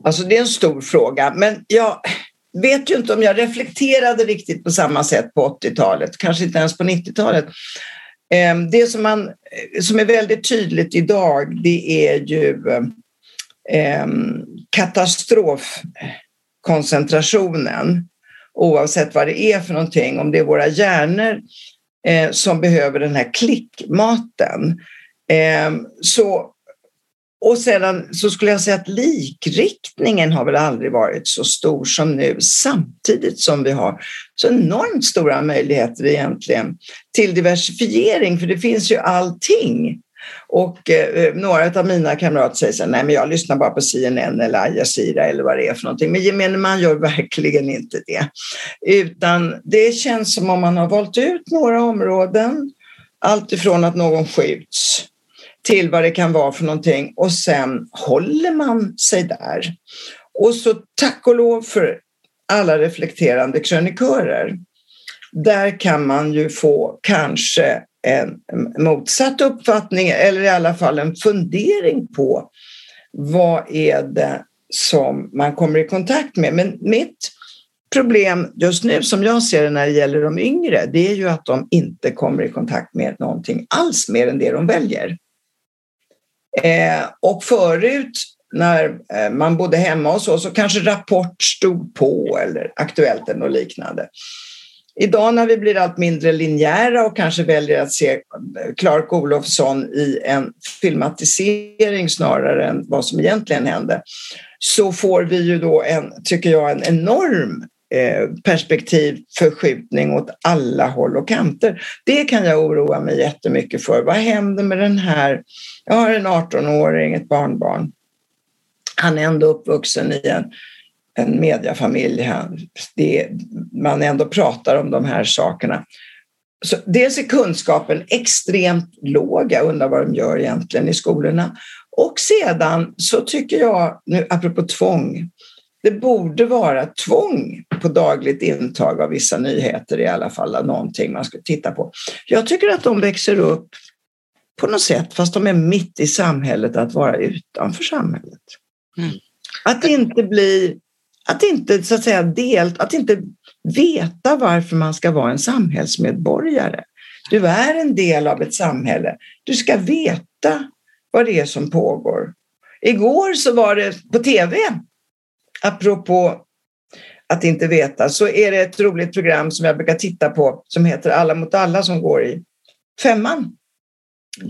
Alltså det är en stor fråga, men jag vet ju inte om jag reflekterade riktigt på samma sätt på 80-talet, kanske inte ens på 90-talet. Ehm, det som, man, som är väldigt tydligt idag, det är ju eh, katastrofkoncentrationen oavsett vad det är för någonting, om det är våra hjärnor eh, som behöver den här klickmaten. Eh, så, och sedan så skulle jag säga att likriktningen har väl aldrig varit så stor som nu samtidigt som vi har så enormt stora möjligheter egentligen till diversifiering för det finns ju allting och eh, några av mina kamrater säger så här, nej men jag lyssnar bara på CNN eller Al Jazeera eller vad det är för någonting. Men gemene man gör verkligen inte det. Utan det känns som om man har valt ut några områden, allt ifrån att någon skjuts till vad det kan vara för någonting och sen håller man sig där. Och så tack och lov för alla reflekterande krönikörer. Där kan man ju få kanske en motsatt uppfattning eller i alla fall en fundering på vad är det som man kommer i kontakt med. Men mitt problem just nu som jag ser det när det gäller de yngre, det är ju att de inte kommer i kontakt med någonting alls mer än det de väljer. Eh, och förut när eh, man bodde hemma och så, så kanske Rapport stod på eller Aktuellt eller något liknande. Idag när vi blir allt mindre linjära och kanske väljer att se Clark Olofsson i en filmatisering snarare än vad som egentligen hände, så får vi ju då en, tycker jag, en enorm eh, perspektivförskjutning åt alla håll och kanter. Det kan jag oroa mig jättemycket för. Vad händer med den här, jag har en 18-åring, ett barnbarn. Han är ändå uppvuxen i en en mediafamilj. Det, man ändå pratar om de här sakerna. Så dels är kunskapen extremt låg, jag undrar vad de gör egentligen i skolorna. Och sedan så tycker jag, nu apropå tvång, det borde vara tvång på dagligt intag av vissa nyheter i alla fall, någonting man ska titta på. Jag tycker att de växer upp på något sätt, fast de är mitt i samhället, att vara utanför samhället. Mm. Att inte bli att inte, så att säga, delt, att inte veta varför man ska vara en samhällsmedborgare. Du är en del av ett samhälle. Du ska veta vad det är som pågår. Igår så var det på tv, apropå att inte veta, så är det ett roligt program som jag brukar titta på som heter Alla mot alla som går i femman.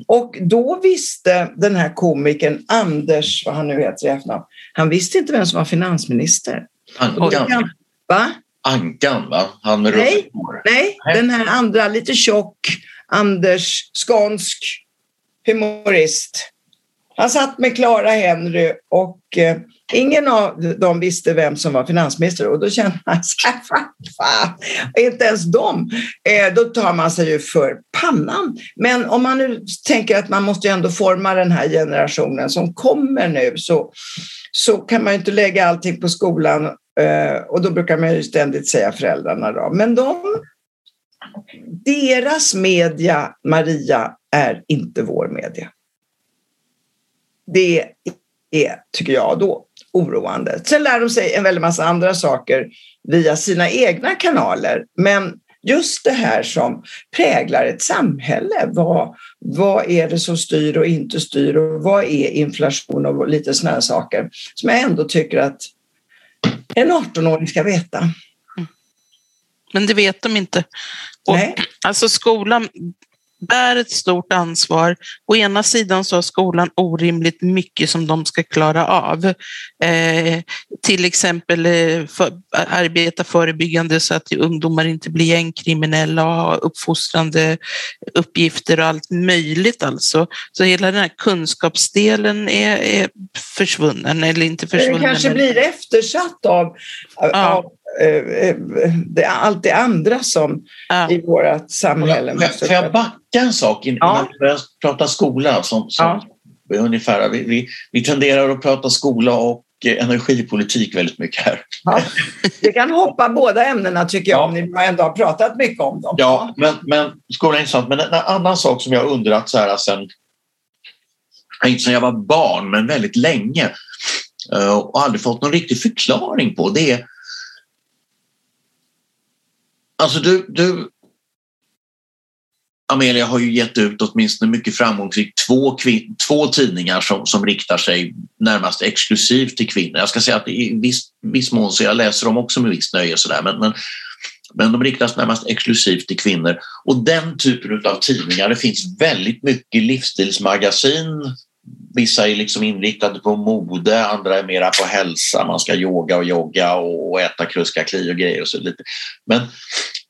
Och då visste den här komikern Anders, vad han nu heter i efternamn, han visste inte vem som var finansminister. Ankan. Va? Ankan, va? Han med Nej, nej, Nej. den här andra, lite tjock, Anders, skånsk humorist. Han satt med Clara Henry och eh, ingen av dem visste vem som var finansminister och då kände man så här, fan, fan, inte ens dem. Eh, då tar man sig ju för pannan. Men om man nu tänker att man måste ju ändå forma den här generationen som kommer nu så, så kan man ju inte lägga allting på skolan eh, och då brukar man ju ständigt säga föräldrarna då. Men de, deras media, Maria, är inte vår media. Det är, tycker jag då, oroande. Sen lär de sig en väldig massa andra saker via sina egna kanaler. Men just det här som präglar ett samhälle. Vad, vad är det som styr och inte styr och vad är inflation och lite sådana här saker som jag ändå tycker att en 18-åring ska veta. Men det vet de inte. Och, Nej. alltså skolan bär ett stort ansvar. Å ena sidan så har skolan orimligt mycket som de ska klara av. Eh, till exempel eh, för, arbeta förebyggande så att ungdomar inte blir gängkriminella och har uppfostrande uppgifter och allt möjligt alltså. Så hela den här kunskapsdelen är, är försvunnen eller inte Det försvunnen. kanske men- blir eftersatt av, av eh, eh, det, allt det andra som Ja. i vårt samhälle Får jag- jag backa en sak innan Ja. vi börjar prata skola? Som, som ungefär, vi, vi, vi tenderar att prata skola och eh, energipolitik väldigt mycket här. Ja, vi kan hoppa båda ämnena tycker jag, Ja. om ni ändå har pratat mycket om dem. Ja, men, men skolan är intressant. Men en annan sak som jag undrat så här sen, inte sedan jag var barn, men väldigt länge eh, och aldrig fått någon riktig förklaring på det är Alltså du, du Amelia har ju gett ut åtminstone mycket framgångsrikt två, kvin- två tidningar som, som riktar sig närmast exklusivt till kvinnor. Jag ska säga att i viss, viss mån så jag läser dem också med visst nöje sådär, men, men, men de riktas närmast exklusivt till kvinnor. Och den typen av tidningar, det finns väldigt mycket livsstilsmagasin. Vissa är liksom inriktade på mode, andra är mera på hälsa. Man ska yoga och jogga och, äta kruskakli och grejer och så lite. Men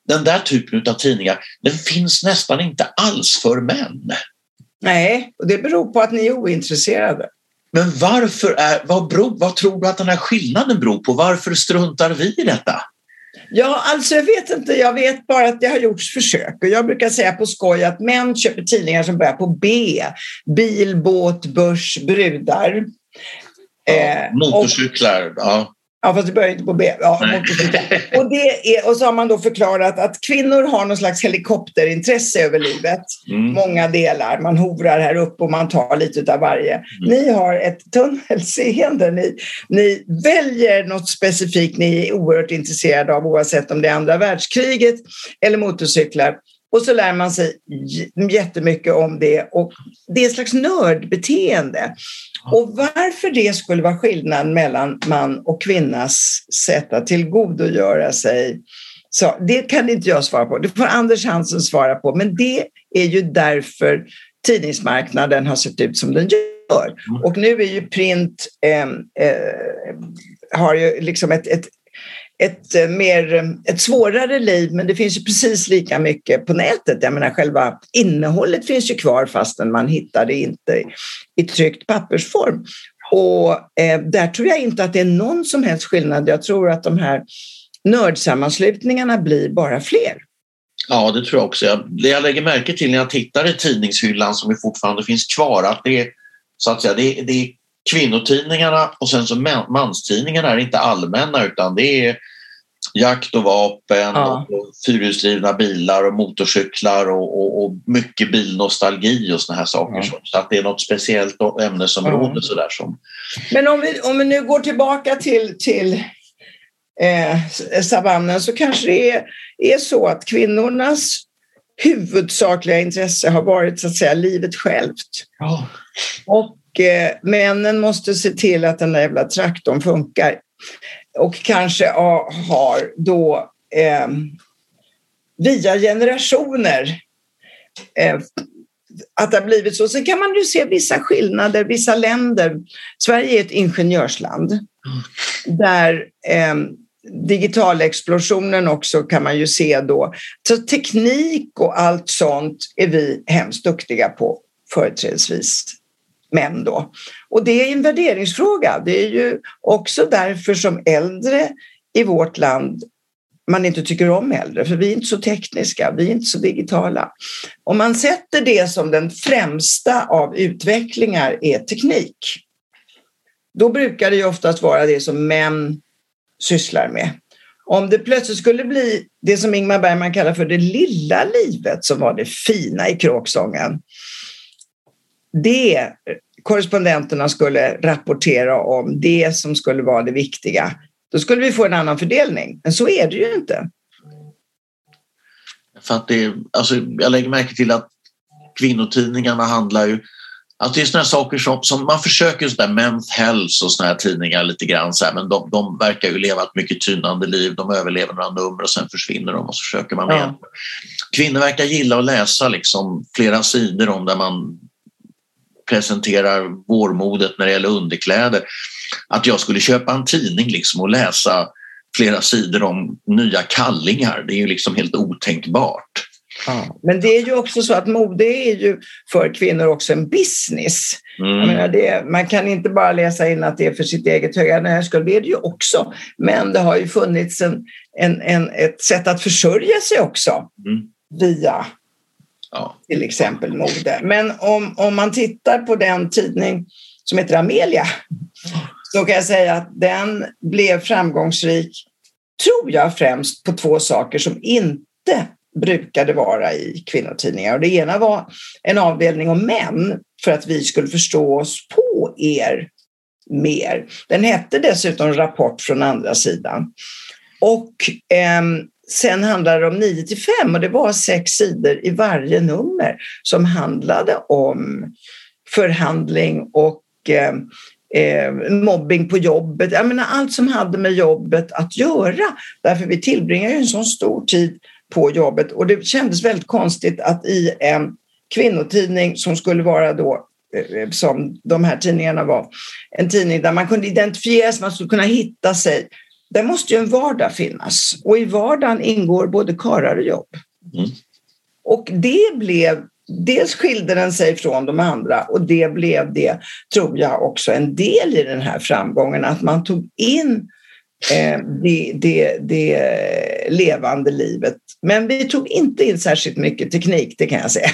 den där typen av tidningar, den finns nästan inte alls för män. Nej, och det beror på att ni är ointresserade. Men varför är, vad, beror, vad tror du att den här skillnaden beror på? Varför struntar vi i detta? Ja, alltså jag vet inte. Jag vet bara att det har gjorts försök. Och jag brukar säga på skoj att män köper tidningar som börjar på B. Bil, båt, börs, brudar. Eh, och, Motorcyklar, ja. Ja, fast det börjar inte på B. Ja, och, det är, och så har man då förklarat att kvinnor har någon slags helikopterintresse över livet. Mm. Många delar. Man hovrar här uppe och man tar lite av varje. Ni har ett tunnelseende. Ni, ni väljer något specifikt ni är oerhört intresserade av oavsett om det är andra världskriget eller motorcyklar. Och så lär man sig jättemycket om det och det är ett slags nördbeteende. Och varför det skulle vara skillnad mellan man och kvinnas sätt att tillgodogöra sig så det kan inte jag svara på. Det får Anders Hansen svara på. Men det är ju därför tidningsmarknaden har sett ut som den gör. Och nu är ju print eh, eh, har ju liksom ett, ett, ett, eh, mer, eh, ett svårare liv, men det finns ju precis lika mycket på nätet. Jag menar, själva innehållet finns ju kvar fastän man hittar det inte i, tryckt pappersform. Och eh, där tror jag inte att det är någon som helst skillnad. Jag tror att de här nördsammanslutningarna blir bara fler. Ja, det tror jag också. Jag, det jag lägger märke till när jag tittar i tidningshyllan som fortfarande finns kvar, att det är, så att säga, det, det är kvinnotidningarna och sen så man- manstidningarna är inte allmänna utan det är jakt och vapen Ja. och fyrhjulsdrivna bilar och motorcyklar och, och, och mycket bilnostalgi och såna här saker. Ja. Så, så att det är något speciellt ämnesområde Ja. sådär som... Men om vi, om vi nu går tillbaka till, till eh, savannen så kanske det är, är så att kvinnornas huvudsakliga intresse har varit så att säga livet självt. Ja. Och eh, männen måste se till att den där jävla traktorn funkar. Och kanske ja, har då eh, via generationer eh, att det har blivit så. Sen kan man ju se vissa skillnader, vissa länder. Sverige är ett ingenjörsland där eh, digitalexplosionen också kan man ju se då. Så teknik och allt sånt är vi hemskt duktiga på, företrädesvis män då. Och det är en värderingsfråga. Det är ju också därför som äldre i vårt land man inte tycker om äldre, för vi är inte så tekniska, vi är inte så digitala. Om man sätter det som den främsta av utvecklingar är teknik, då brukar det ju oftast vara det som män sysslar med. Om det plötsligt skulle bli det som Ingmar Bergman kallar för det lilla livet som var det fina i kråksången, det korrespondenterna skulle rapportera om, det som skulle vara det viktiga, då skulle vi få en annan fördelning. Men så är det ju inte. För att det, alltså, jag lägger märke till att kvinnotidningarna handlar ju Alltså det är sådana saker som, som man försöker, sådär Men's Health och sådana här tidningar lite grann, så här, men de, de verkar ju leva ett mycket tynande liv. De överlever några nummer och sen försvinner de och så försöker man igen. Ja. Kvinnor verkar gilla att läsa liksom flera sidor om där man presenterar vårmodet när det gäller underkläder. Att jag skulle köpa en tidning liksom och läsa flera sidor om nya kallingar, det är ju liksom helt otänkbart. Ja. Men det är ju också så att mode är ju för kvinnor också en business. Mm. Jag menar det, man kan inte bara läsa in att det är för sitt eget höga nöjeskull, det är det ju också. Men det har ju funnits en, en, en, ett sätt att försörja sig också mm. via ja. till exempel mode. Men om, om man tittar på den tidning som heter Amelia så kan jag säga att den blev framgångsrik, tror jag, främst på två saker som inte brukade vara i kvinnotidningar. Och det ena var en avdelning om män för att vi skulle förstå oss på er mer. Den hette dessutom Rapport från andra sidan. Och eh, sen handlade det om 9 till 5 och det var sex sidor i varje nummer som handlade om förhandling och eh, eh, mobbing på jobbet. Jag menar, allt som hade med jobbet att göra. Därför vi tillbringar ju en sån stor tid på jobbet och det kändes väldigt konstigt att i en kvinnotidning som skulle vara då eh, som de här tidningarna var, en tidning där man kunde identifiera sig, man skulle kunna hitta sig. Där måste ju en vardag finnas och i vardagen ingår både karlar och jobb. Mm. Och det blev, dels skilde den sig från de andra och det blev det, tror jag, också en del i den här framgången, att man tog in eh, det, det, det levande livet. Men vi tog inte in särskilt mycket teknik, det kan jag säga.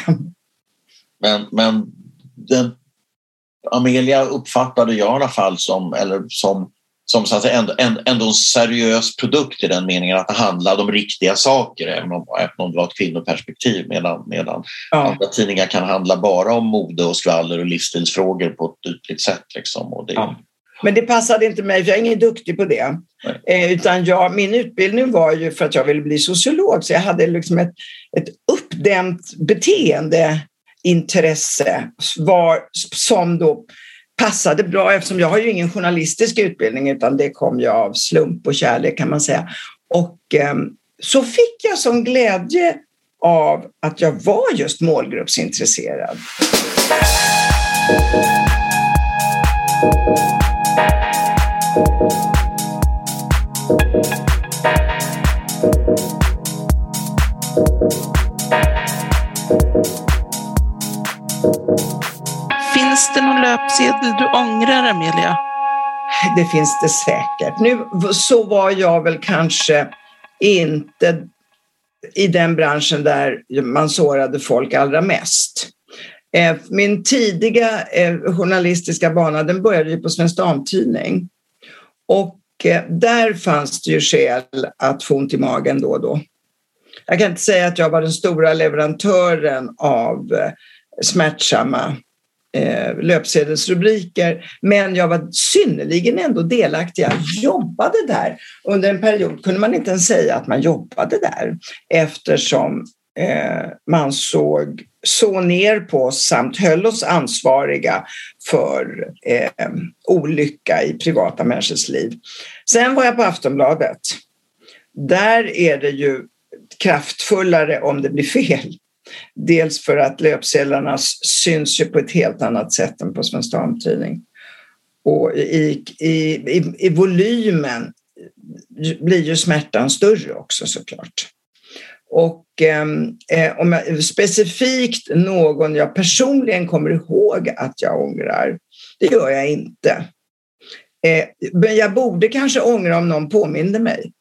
Men, men den, Amelia uppfattade jag i alla fall som, eller som som så att säga ändå, ändå en seriös produkt i den meningen att det handlade om riktiga saker även om, även om det var ett kvinnoperspektiv medan, medan ja. andra tidningar kan handla bara om mode och skvaller och livsstilsfrågor på ett ytligt sätt. Liksom. Och det, ja. Men det passade inte mig, för jag är ingen duktig på det. Eh, utan jag, min utbildning var ju för att jag ville bli sociolog, så jag hade liksom ett, ett uppdämt beteendeintresse var, som då passade bra eftersom jag har ju ingen journalistisk utbildning utan det kom ju av slump och kärlek kan man säga. Och ehm, så fick jag som glädje av att jag var just målgruppsintresserad. Finns det någon löpsedel du ångrar, Amelia? Det finns det säkert. Nu så var jag väl kanske inte i den branschen där man sårade folk allra mest. Eh, min tidiga eh, journalistiska bana den började ju på Svensk Damtidning. Och eh, där fanns det ju skäl att få ont i magen då och då. Jag kan inte säga att jag var den stora leverantören av smärtsamma Eh, löpsedelsrubriker, men jag var synnerligen ändå delaktig. Jag jobbade där. Under en period kunde man inte ens säga att man jobbade där eftersom eh, man såg så ner på oss samt höll oss ansvariga för eh, olycka i privata människors liv. Sen var jag på Aftonbladet. Där är det ju kraftfullare om det blir fel. Dels för att löpsedlarna syns ju på ett helt annat sätt än på Svensk Damtidning. Och i, i, i, i volymen blir ju smärtan större också såklart. Och ehm, eh, om jag, specifikt någon jag personligen kommer ihåg att jag ångrar, det gör jag inte. Eh, men jag borde kanske ångra om någon påminde mig.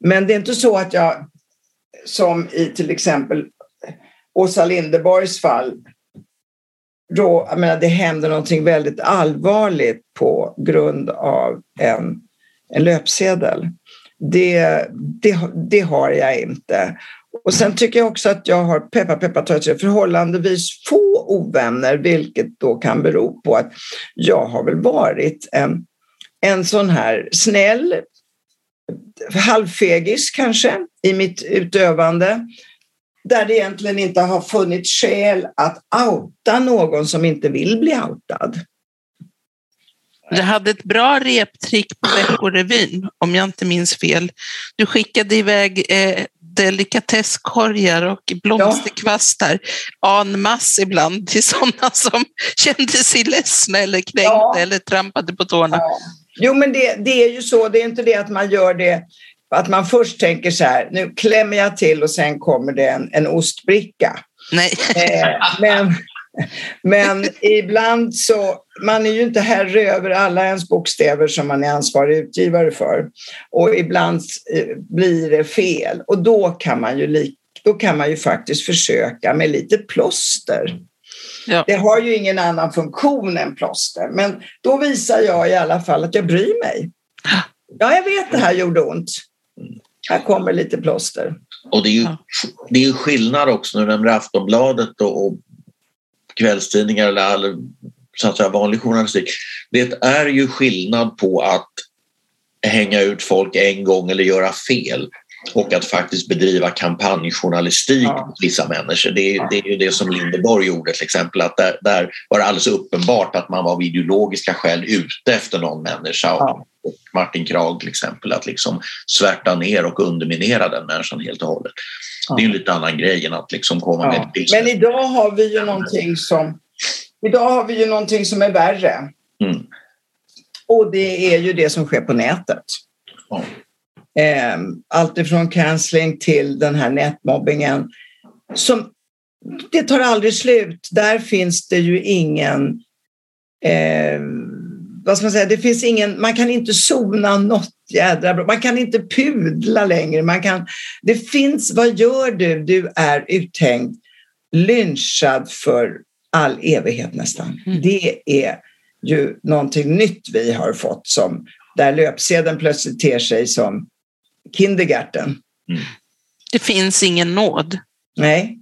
Men det är inte så att jag, som i till exempel Åsa Linderborgs fall, då, jag menar, det händer någonting väldigt allvarligt på grund av en, en löpsedel. Det, det, det har jag inte. Och sen tycker jag också att jag har peppa peppa tagit förhållandevis få ovänner, vilket då kan bero på att jag har väl varit en, en sån här snäll, halvfegis kanske i mitt utövande där det egentligen inte har funnits skäl att outa någon som inte vill bli outad. Du hade ett bra reptrick på Veckorevyn, om jag inte minns fel. Du skickade iväg eh, delikatesskorgar och blomsterkvastar ja. en masse ibland till sådana som kände sig ledsna eller kränkta ja. eller trampade på tårna. Ja. Jo, men det, det är ju så. Det är inte det att man gör det att man först tänker så här, nu klämmer jag till och sen kommer det en, en ostbricka. Nej. Eh, men, men ibland så, man är ju inte herre över alla ens bokstäver som man är ansvarig utgivare för. Och ibland eh, blir det fel och då kan man ju, då kan man ju faktiskt försöka med lite plåster. Ja. Det har ju ingen annan funktion än plåster, men då visar jag i alla fall att jag bryr mig. Ja, jag vet det här gjorde ont. Här kommer lite plåster. Och det är ju, det är ju skillnad också när du nämner Aftonbladet och, och kvällstidningar eller all, så att säga, vanlig journalistik. Det är ju skillnad på att hänga ut folk en gång eller göra fel och att faktiskt bedriva kampanjjournalistik ja. mot vissa människor. Det är, det är ju det som Lindeborg gjorde till exempel. Att där, där var det alldeles uppenbart att man var av ideologiska skäl ute efter någon människa. Ja. Och Martin Krag till exempel, att liksom svärta ner och underminera den människan helt och hållet. Ja. Det är en lite annan grej än att liksom komma ja. med ett Men idag har vi ju någonting som, idag har vi ju någonting som är värre. Mm. Och det är ju det som sker på nätet. Ja. Eh, allt ifrån cancelling till den här nätmobbingen. Som, det tar aldrig slut. Där finns det ju ingen... Eh, vad ska man säga? Det finns ingen, man kan inte sona något jädra bra. Man kan inte pudla längre. Man kan, det finns, vad gör du? Du är uthängd, lynchad för all evighet nästan. Mm. Det är ju någonting nytt vi har fått som där löpsedeln plötsligt ter sig som kindergarten. Mm. Det finns ingen nåd. Nej.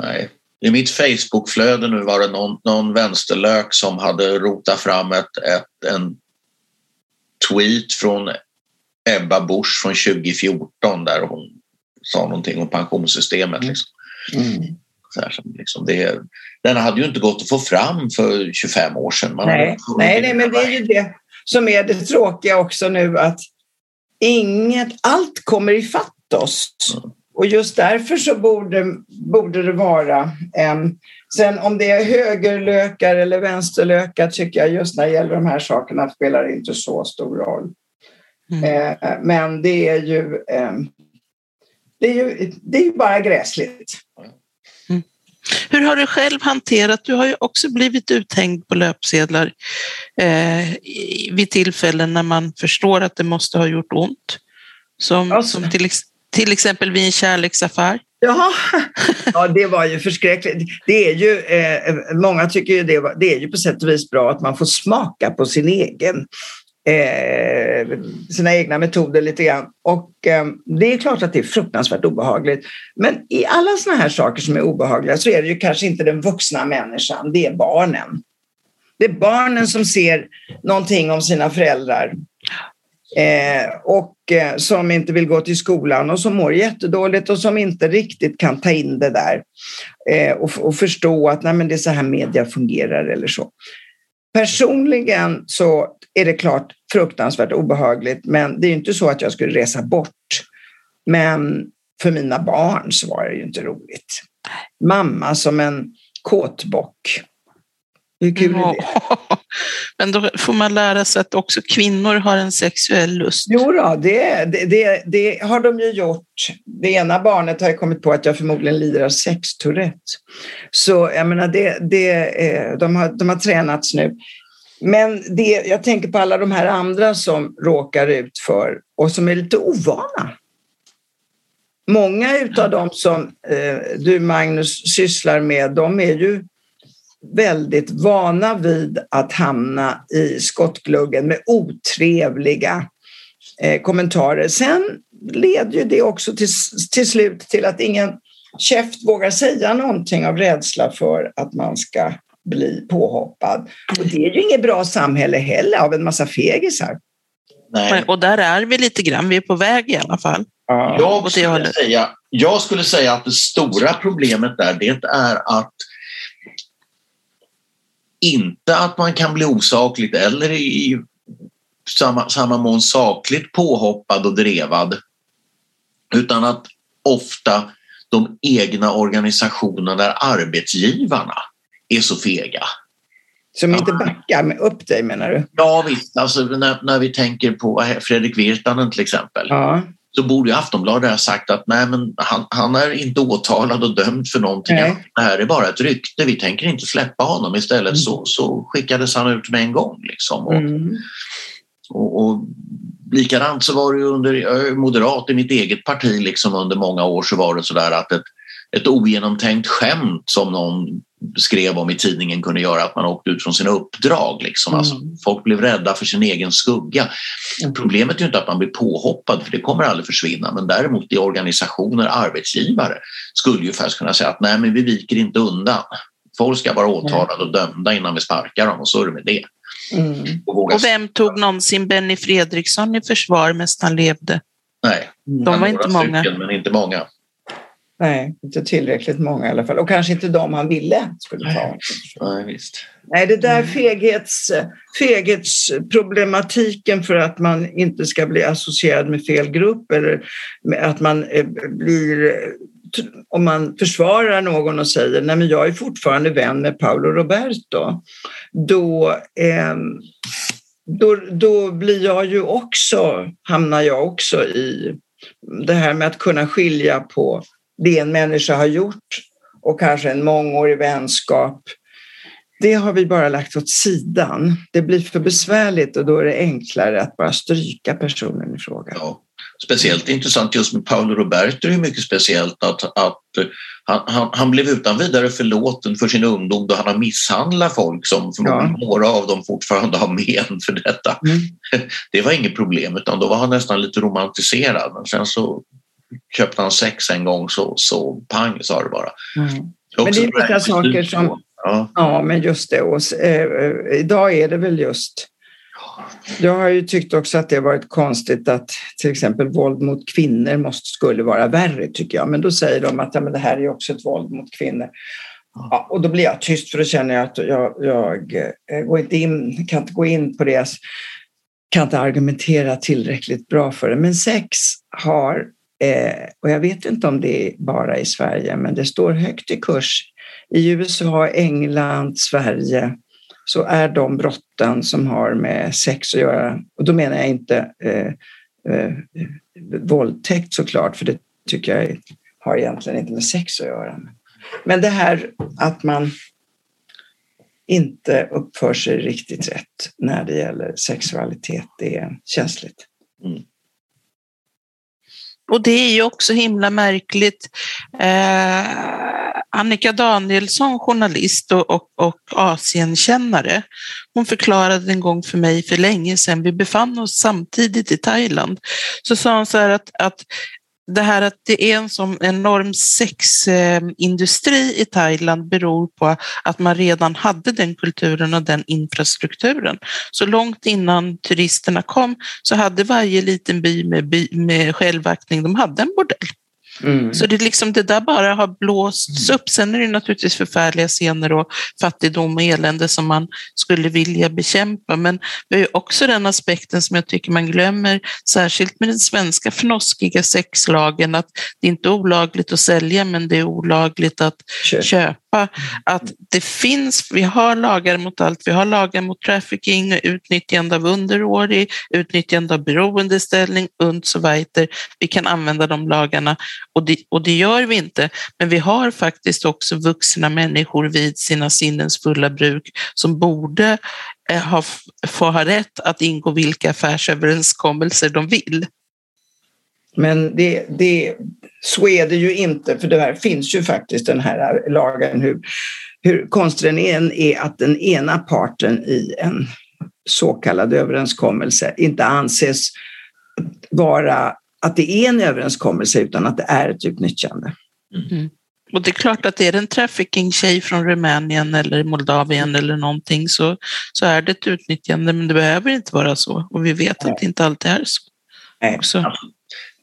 Nej. I mitt Facebookflöde nu var det någon, någon vänsterlök som hade rotat fram ett, ett, en tweet från Ebba Busch från 2014 där hon sa någonting om pensionssystemet. Mm. Liksom. Mm. Så här, liksom det, den hade ju inte gått att få fram för 25 år sedan. Man nej, nej, nej, men det är ju det som är det tråkiga också nu att inget, allt kommer ifatt oss. Mm. Och just därför så borde, borde det vara en... Sen om det är högerlökar eller vänsterlökar tycker jag just när det gäller de här sakerna spelar inte så stor roll. Mm. Eh, men det är ju... Eh, det är ju, det är bara gräsligt. Hur har du själv hanterat, du har ju också blivit uthängd på löpsedlar eh, vid tillfällen när man förstår att det måste ha gjort ont. Som, alltså. som till, till exempel vid en kärleksaffär. Jaha, ja det var ju förskräckligt. Det är ju, eh, många tycker ju det, det är ju på sätt och vis bra att man får smaka på sin egen eh, sina egna metoder lite grann. Och eh, det är klart att det är fruktansvärt obehagligt. Men i alla sådana här saker som är obehagliga så är det ju kanske inte den vuxna människan, det är barnen. Det är barnen som ser någonting om sina föräldrar eh, och eh, som inte vill gå till skolan och som mår jättedåligt och som inte riktigt kan ta in det där eh, och, och, förstå att nej, men det är så här media fungerar eller så. Personligen så är det klart fruktansvärt obehagligt, men det är inte så att jag skulle resa bort. Men för mina barn så var det ju inte roligt. mamma som en kåtbock. Hur kul är det? Men då får man lära sig att också kvinnor har en sexuell lust. Jo då, det, det, det, det har de ju gjort. Det ena barnet har ju kommit på att jag förmodligen lider av sextourette. Så jag menar, det, det, de, har, de har tränats nu. Men det, jag tänker på alla de här andra som råkar ut för och som är lite ovana. Många utav dem som eh, du Magnus sysslar med, de är ju väldigt vana vid att hamna i skottgluggen med otrevliga eh, kommentarer. Sen leder ju det också till, till slut till att ingen käft vågar säga någonting av rädsla för att man ska bli påhoppad. Och det är ju inget bra samhälle heller av en massa fegisar. Nej. Och där är vi lite grann, vi är på väg i alla fall. Jag skulle, säga, jag skulle säga att det stora problemet där det är att inte att man kan bli osakligt eller i samma, samma mån sakligt påhoppad och drevad utan att ofta de egna organisationerna, där arbetsgivarna, är så fega. Som inte backar upp dig menar du? Ja visst, alltså, när, när vi tänker på Fredrik Virtanen till exempel. Ja. Så borde ju Aftonbladet ha sagt att nej, men han, han är inte åtalad och dömd för någonting. Nej. Det här är bara ett rykte, vi tänker inte släppa honom. Istället mm. så, så skickades han ut med en gång. Liksom. Och, mm. och, och likadant så var det ju under Moderat i mitt eget parti liksom under många år så var det sådär att ett, ett ogenomtänkt skämt som någon skrev om i tidningen kunde göra att man åkte ut från sina uppdrag. Liksom. Alltså, mm. Alltså, folk blev rädda för sin egen skugga. Mm. Problemet är ju inte att man blir påhoppad, för det kommer aldrig försvinna, men däremot i organisationer, arbetsgivare, skulle ju faktiskt kunna säga att nej, men vi viker inte undan. Folk ska vara åtalade och dömda innan vi sparkar dem och så är det med det. Mm. Och, och, vem tog någonsin Benny Fredriksson i försvar medan han levde? Nej, de var inte många. Stycken, men inte många. Nej, inte tillräckligt många i alla fall. Och kanske inte de han ville skulle ta. Nej, visst. Nej, det där feghets, feghetsproblematiken för att man inte ska bli associerad med fel grupp eller att man eh, blir om man försvarar någon och säger nej men jag är fortfarande vän med Paolo Roberto, då, eh, då, då blir jag ju också, hamnar jag också i det här med att kunna skilja på det en människa har gjort och kanske en mångårig vänskap. Det har vi bara lagt åt sidan. Det blir för besvärligt och då är det enklare att bara stryka personen i fråga. Ja. Speciellt intressant just med Paolo Roberto är det mycket speciellt att, att han, han, han, blev utan vidare förlåten för sin ungdom då han har misshandlat folk som ja. några av dem fortfarande har men för detta. Mm. Det var inget problem utan då var han nästan lite romantiserad men sen så köpte han sex en gång så, så pang sa det bara. Mm. Men det är vissa saker som... Ja. ja, men just det. Och, eh, idag är det väl just... Jag har ju tyckt också att det varit konstigt att till exempel våld mot kvinnor måste, skulle vara värre tycker jag. Men då säger de att ja, men det här är också ett våld mot kvinnor. Ja, och då blir jag tyst för då känner jag att jag, jag, jag eh, går inte in, kan inte gå in på det kan inte argumentera tillräckligt bra för det. Men sex har Eh, och jag vet inte om det är bara i Sverige, men det står högt i kurs. I USA, England, Sverige så är de brotten som har med sex att göra, och då menar jag inte eh, eh, våldtäkt såklart, för det tycker jag har egentligen inte med sex att göra. Men det här att man inte uppför sig riktigt rätt när det gäller sexualitet, det är känsligt. Mm. Och det är ju också himla märkligt. Eh, Annika Danielsson, journalist och, och, och Asienkännare, hon förklarade en gång för mig för länge sedan, vi befann oss samtidigt i Thailand, så sa hon så här att, att det här att det är en sån enorm sexindustri i Thailand beror på att man redan hade den kulturen och den infrastrukturen. Så långt innan turisterna kom så hade varje liten by med, by, med självaktning, de hade en bordell. Mm. Så det, liksom, det där bara har blåsts upp. Sen är det naturligtvis förfärliga scener och fattigdom och elände som man skulle vilja bekämpa. Men vi har ju också den aspekten som jag tycker man glömmer, särskilt med den svenska fnoskiga sexlagen, att det är inte olagligt att sälja men det är olagligt att Köp. köpa. Att det finns, vi har lagar mot allt, vi har lagar mot trafficking, utnyttjande av underårig, utnyttjande av beroendeställning, und so weiter. Vi kan använda de lagarna och det, och det gör vi inte. Men vi har faktiskt också vuxna människor vid sina sinnens fulla bruk som borde eh, ha, få ha rätt att ingå vilka affärsöverenskommelser de vill. Men det, det, så är det ju inte, för det här finns ju faktiskt den här lagen. Hur, hur konstig den än är att den ena parten i en så kallad överenskommelse inte anses vara att det är en överenskommelse utan att det är ett utnyttjande. Mm. Och det är klart att är det en trafficking-tjej från Rumänien eller Moldavien eller någonting så, så är det ett utnyttjande, men det behöver inte vara så. Och vi vet Nej. att det inte alltid är så. Också.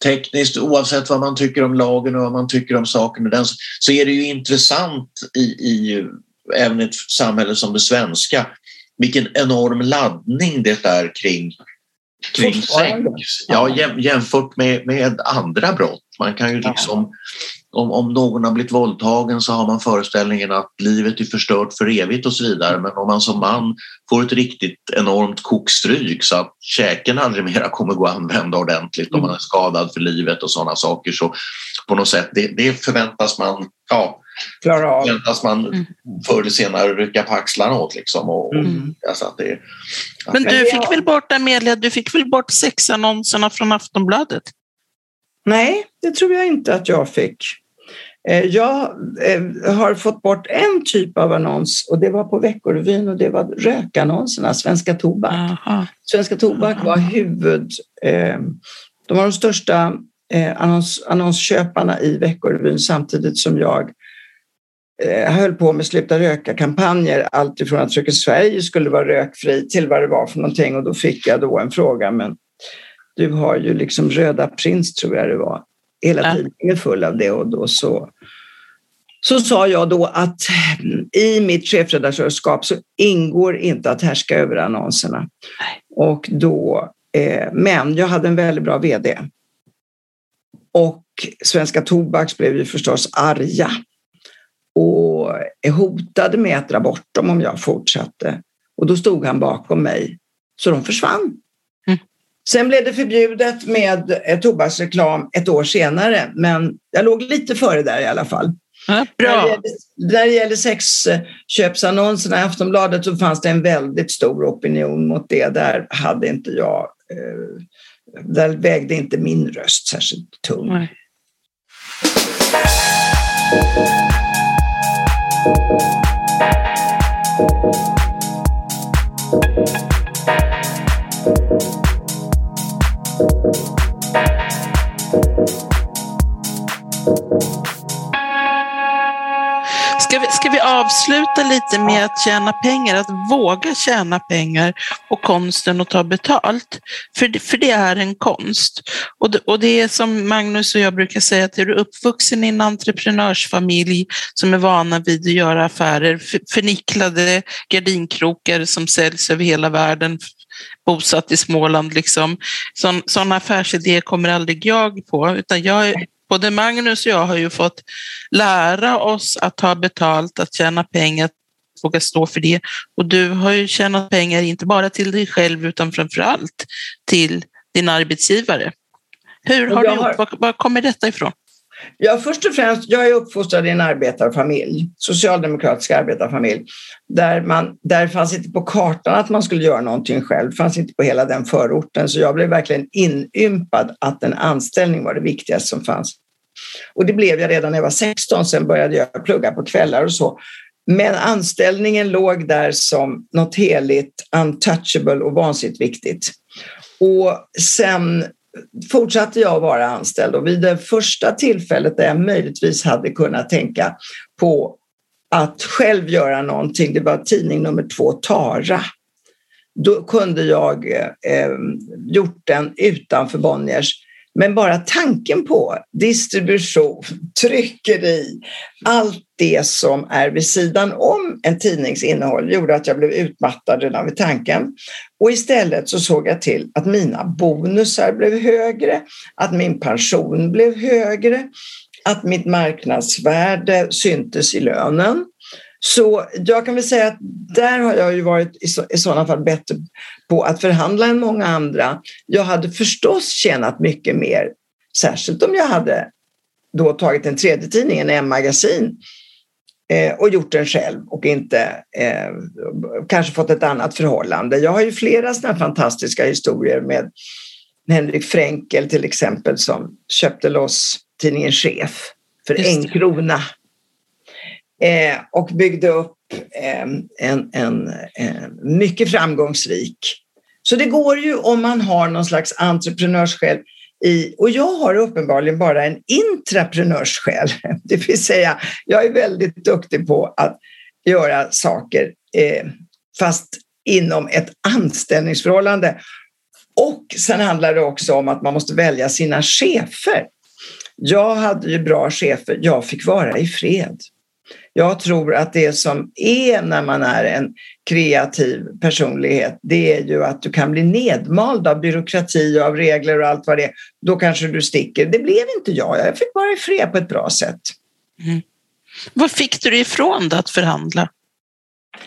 Tekniskt, oavsett vad man tycker om lagen och vad man tycker om saken, så är det ju intressant i, i även ett samhälle som det svenska vilken enorm laddning det är kring kring sex. Ja, jämfört med, med andra brott. Man kan ju liksom, om, om någon har blivit våldtagen så har man föreställningen att livet är förstört för evigt och så vidare. Men om man som man får ett riktigt enormt kokstryk så att käken aldrig mera kommer gå att använda ordentligt om man är skadad för livet och sådana saker så på något sätt, det, det förväntas man ja, klara av. Förväntas man mm. förr eller senare rycka på axlarna åt. Liksom, och, mm. alltså att det, att Men du fick väl bort, Amelia, du fick väl bort sexannonserna från Aftonbladet? Nej, det tror jag inte att jag fick. Eh, jag eh, har fått bort en typ av annons och det var på Veckorevyn och det var rökannonserna, Svenska Tobak. Aha. Svenska Tobak var huvud... Eh, de var de största annons, annonsköparna i Veckorevyn samtidigt som jag höll på med Sluta röka-kampanjer, alltifrån att Fröken Sverige skulle vara rökfri till vad det var för någonting och då fick jag då en fråga, men du har ju liksom Röda Prins tror jag det var, hela tidningen full av det och då så så sa jag då att i mitt chefredaktörskap så ingår inte att härska över annonserna. Och då, eh, men jag hade en väldigt bra vd. Och Svenska Tobaks blev ju förstås arga och hotade med att dra bort dem om jag fortsatte. Och då stod han bakom mig, så de försvann. Sen blev det förbjudet med eh, tobaksreklam ett år senare, men jag låg lite före där i alla fall. Ja, bra. När det, gäller, när det gäller sexköpsannonserna i Aftonbladet så fanns det en väldigt stor opinion mot det. Där hade inte jag, eh, där vägde inte min röst särskilt tung. Nej. Ska vi, ska vi avsluta lite med att tjäna pengar, att våga tjäna pengar och konsten att ta betalt? För, för det är en konst. Och det, och det är som Magnus och jag brukar säga, att är du uppvuxen i en entreprenörsfamilj som är vana vid att göra affärer, förnicklade gardinkrokar som säljs över hela världen, bosatt i Småland. Liksom. Sådana affärsidéer kommer aldrig jag på, utan jag både Magnus och jag har ju fått lära oss att ta betalt, att tjäna pengar, att våga stå för det. Och du har ju tjänat pengar inte bara till dig själv utan framför allt till din arbetsgivare. Hur har du gjort? Var, var kommer detta ifrån? Ja, först och främst, jag är uppfostrad i en arbetarfamilj, socialdemokratisk arbetarfamilj, där, man, där fanns inte på kartan att man skulle göra någonting själv, fanns inte på hela den förorten, så jag blev verkligen inympad att en anställning var det viktigaste som fanns. Och det blev jag redan när jag var 16, sen började jag plugga på kvällar och så. Men anställningen låg där som något heligt, untouchable och vansinnigt viktigt. Och sen fortsatte jag vara anställd och vid det första tillfället där jag möjligtvis hade kunnat tänka på att själv göra någonting, det var tidning nummer två, Tara. Då kunde jag eh, eh gjort den utanför Bonniers men bara tanken på distribution, tryckeri, allt det som är vid sidan om en tidnings innehåll gjorde att jag blev utmattad redan vid tanken. Och istället så såg jag till att mina bonusar blev högre, att min pension blev högre, att mitt marknadsvärde syntes i lönen. Så jag kan väl säga att där har jag ju varit i, så, i sådana fall bättre på att förhandla än många andra. Jag hade förstås tjänat mycket mer, särskilt om jag hade då tagit en tredje tidning, en M-magasin, eh, och gjort den själv och inte eh, kanske fått ett annat förhållande. Jag har ju flera sådana fantastiska historier med Henrik Fränkel till exempel som köpte loss tidningen Chef för en krona eh, och byggde upp eh, en, en, en, mycket framgångsrik. Så det går ju om man har någon slags entreprenörssjäl i, och jag har uppenbarligen bara en intraprenörssjäl, det vill säga jag är väldigt duktig på att göra saker eh, fast inom ett anställningsförhållande. Och sen handlar det också om att man måste välja sina chefer. Jag hade ju bra chefer, jag fick vara i fred. Jag tror att det som är när man är en kreativ personlighet, det är ju att du kan bli nedmald av byråkrati och av regler och allt vad det är. Då kanske du sticker. Det blev inte jag. Jag fick vara i fred på ett bra sätt. Mm. Vad fick du ifrån då att förhandla?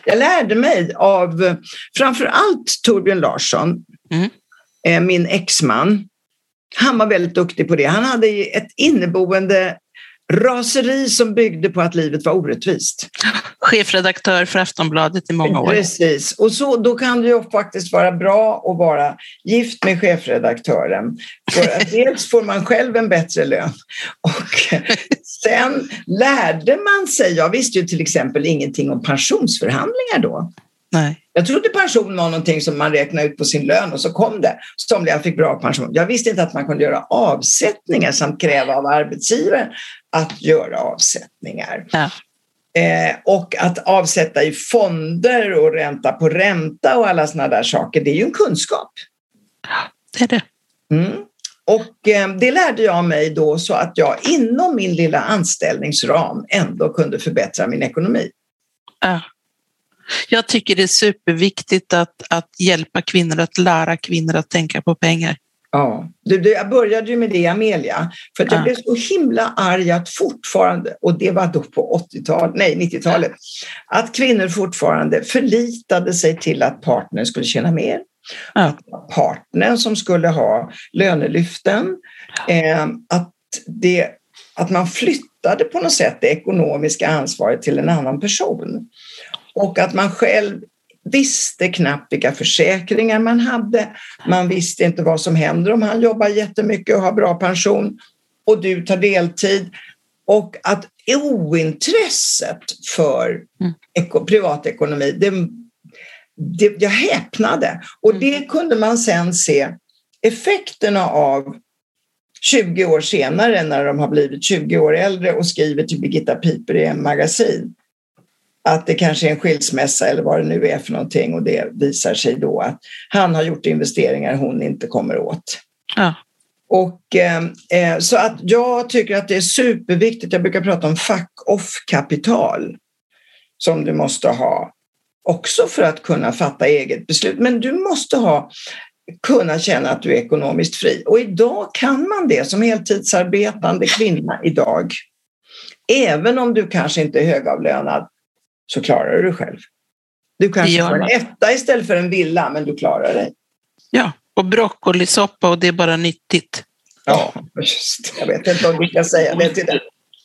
Jag lärde mig av framför allt Torbjörn Larsson, mm. Eh, min exman. Han var väldigt duktig på det. Han hade ett inneboende raseri som byggde på att livet var orättvist. Chefredaktör för Aftonbladet i många år. Precis, och så, då kan det ju faktiskt vara bra att vara gift med chefredaktören. För dels får man själv en bättre lön och sen lärde man sig, jag visste ju till exempel ingenting om pensionsförhandlingar då. Nej. Jag trodde pension var någonting som man räknade ut på sin lön och så kom det. Somliga fick bra pension. Jag visste inte att man kunde göra avsättningar samt kräva av arbetsgivaren att göra avsättningar. Ja. Eh, och att avsätta i fonder och ränta på ränta och alla sådana där saker, det är ju en kunskap. Ja, det är det. Mm. Och eh, det lärde jag mig då så att jag inom min lilla anställningsram ändå kunde förbättra min ekonomi. Ja. Jag tycker det är superviktigt att, att hjälpa kvinnor, att lära kvinnor att tänka på pengar. Ja, jag började ju med det Amelia, för jag ja. blev så himla arg att fortfarande, och det var då på 80-talet, nej 90-talet, att kvinnor fortfarande förlitade sig till att partnern skulle tjäna mer. Ja. Att partnern som skulle ha lönelyften, eh, att, det, att man flyttade på något sätt det ekonomiska ansvaret till en annan person. Och att man själv visste knappt vilka försäkringar man hade. Man visste inte vad som händer om han jobbar jättemycket och har bra pension och du tar deltid. Och att ointresset för mm. privatekonomi, det, det, jag häpnade. Och det mm. kunde man sen se effekterna av 20 år senare när de har blivit 20 år äldre och skriver till Birgitta Piper i en magasin att det kanske är en skilsmässa eller vad det nu är för någonting och det visar sig då att han har gjort investeringar hon inte kommer åt. Ja. Och, eh, så att jag tycker att det är superviktigt, jag brukar prata om fuck-off-kapital som du måste ha också för att kunna fatta eget beslut. Men du måste ha kunna känna att du är ekonomiskt fri. Och idag kan man det som heltidsarbetande kvinna idag. Även om du kanske inte är högavlönad så klarar du dig själv. Du kanske får en etta istället för en villa, men du klarar dig. Ja, och broccolisoppa och det är bara nyttigt. Ja, just Jag vet inte om du ska säga det till den.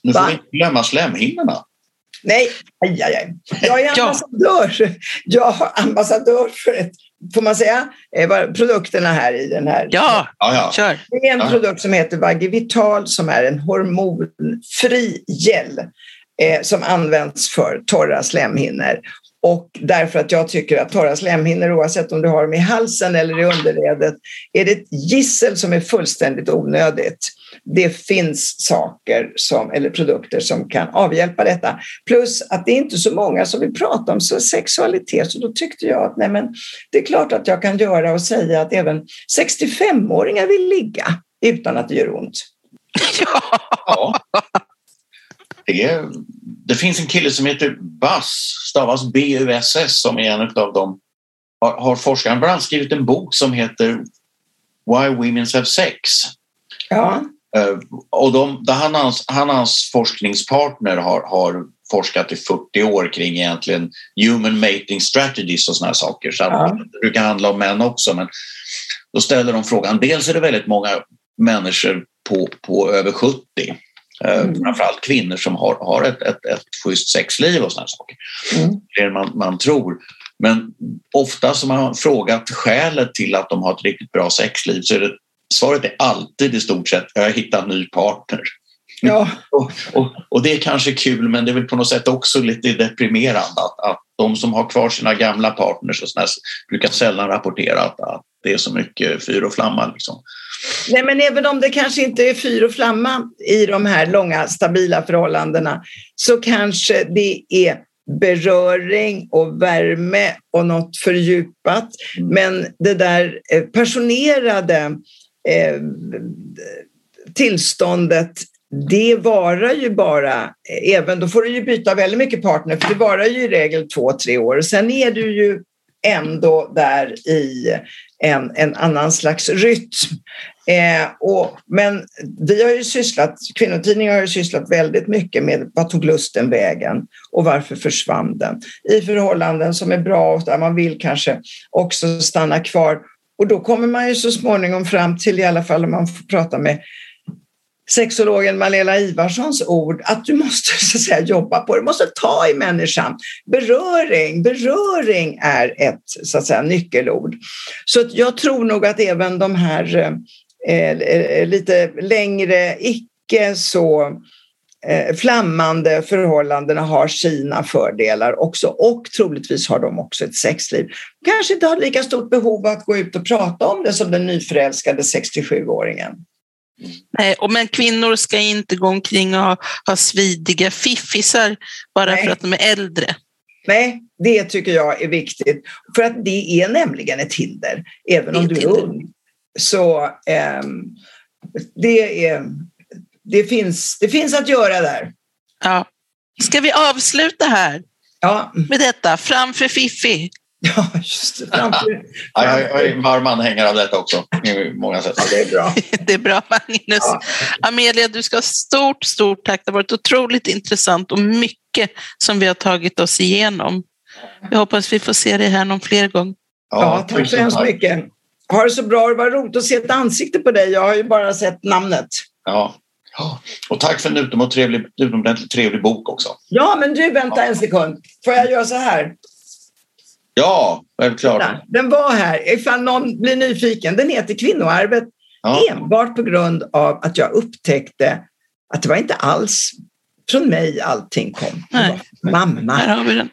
Nu får vi inte glömma slemhinnorna. Nej, aj, aj, aj. Jag är ambassadör. Jag har ambassadör för ett, får man säga, eh, produkterna här i den här. Ja, ja, ja. kör. Det är en ja. produkt som heter Vagivital som är en hormonfri gel eh, som används för torra slemhinnor. Och därför att jag tycker att torra slemhinnor, oavsett om du har dem i halsen eller i underredet, är det ett gissel som är fullständigt onödigt. Det finns saker som, eller produkter som kan avhjälpa detta. Plus att det är inte så många som vill prata om sexualitet, så då tyckte jag att nej men, det är klart att jag kan göra och säga att även 65-åringar vill ligga. utan att det gör ont. Ja. Det, är, det finns en kille som heter Bass, stavas B-U-S-S, som är en av dem. Har, har forskaren bland annat skrivit en bok som heter Why Women Have Sex. Ja. Uh, och de, han, hans, han hans forskningspartner har, har forskat i 40 år kring egentligen human mating strategies och såna saker. Så ja. det brukar handla om män också. Men då ställer de frågan, dels är det väldigt många människor på, på över 70 eh, Mm. Framförallt kvinnor som har, har ett, ett, ett schysst sexliv och sådana saker. Mm. Fler man, man tror. Men ofta som man har frågat skälet till att de har ett riktigt bra sexliv så är det svaret är alltid i stort sett jag har hittat en ny partner. Ja. Och, och, och, det är kanske kul men det är väl på något sätt också lite deprimerande att, att de som har kvar sina gamla partners och sådär, brukar sällan rapportera att, att det är så mycket fyr och flamma. Liksom. Nej, men även om det kanske inte är fyr och flamma i de här långa stabila förhållandena så kanske det är beröring och värme och något fördjupat. Mm. Men det där eh, passionerade eh, tillståndet det varar ju bara, även då får du ju byta väldigt mycket partner för det varar ju i regel två, tre år. Sen är du ju ändå där i en, en annan slags rytm. Eh, och, men vi har ju sysslat, kvinnotidningar har ju sysslat väldigt mycket med vad tog lusten vägen och varför försvann den? I förhållanden som är bra och där man vill kanske också stanna kvar. Och då kommer man ju så småningom fram till, i alla fall om man får prata med sexologen Malena Ivarssons ord att du måste så att säga, jobba på det, du måste ta i människan. Beröring, beröring är ett så att säga, nyckelord. Så att jag tror nog att även de här eh, eh, eh lite längre, icke så eh, flammande förhållandena har sina fördelar också och troligtvis har de också ett sexliv. Kanske inte har lika stort behov av att gå ut och prata om det som den nyförälskade 67-åringen. Nej, och men kvinnor ska inte gå omkring och ha, ha svidiga fiffisar bara Nej. för att de är äldre. Nej, det tycker jag är viktigt. För att det är nämligen ett hinder, även om du är ung. Så eh, det, är, det, finns, det finns att göra där. Ja. Ska vi avsluta här ja. med detta? Framför Fiffi. Ja, just det. Framför. Ja, jag är en varm anhängare av detta också. I många sätt. Ja, det är bra. det är bra, Magnus. Ja. Amelia, du ska ha stort, stort tack. Det har varit otroligt intressant och mycket som vi har tagit oss igenom. Jag hoppas vi får se dig här någon fler gång. Ja, ja tack så hemskt mycket. Ha det så bra. Det var roligt att se ett ansikte på dig. Jag har ju bara sett namnet. Ja. Och tack för en utomordentligt trevlig bok också. Ja, men du, vänta en sekund. Får jag göra så här? Ja, självklart. Den var här, ifall någon blir nyfiken. Den heter Kvinnoarvet ja. enbart på grund av att jag upptäckte att det var inte alls från mig allting kom. Nej. Mamma. Där har vi den.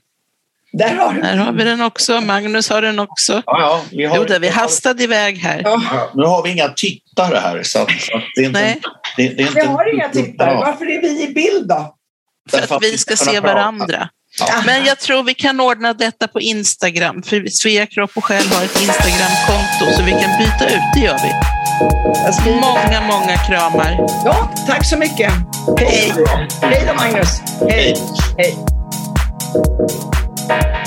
Där har, Där har vi den också. Magnus har den också. Ja, ja, vi, har, jo, där vi hastade iväg här. Ja. Nu har vi inga tittare här. Så, att, så att det är inte, Nej. Det, det är inte, vi har inga tittare. Varför är vi i bild då? För att vi ska se varandra. Ja. Men jag tror vi kan ordna detta på Instagram, för Svea Kropp och Själ har ett Instagramkonto så vi kan byta ut, det gör vi. Många, många kramar. Ja, tack så mycket. Hej. Hej då Magnus. Hej. Hej. Hej.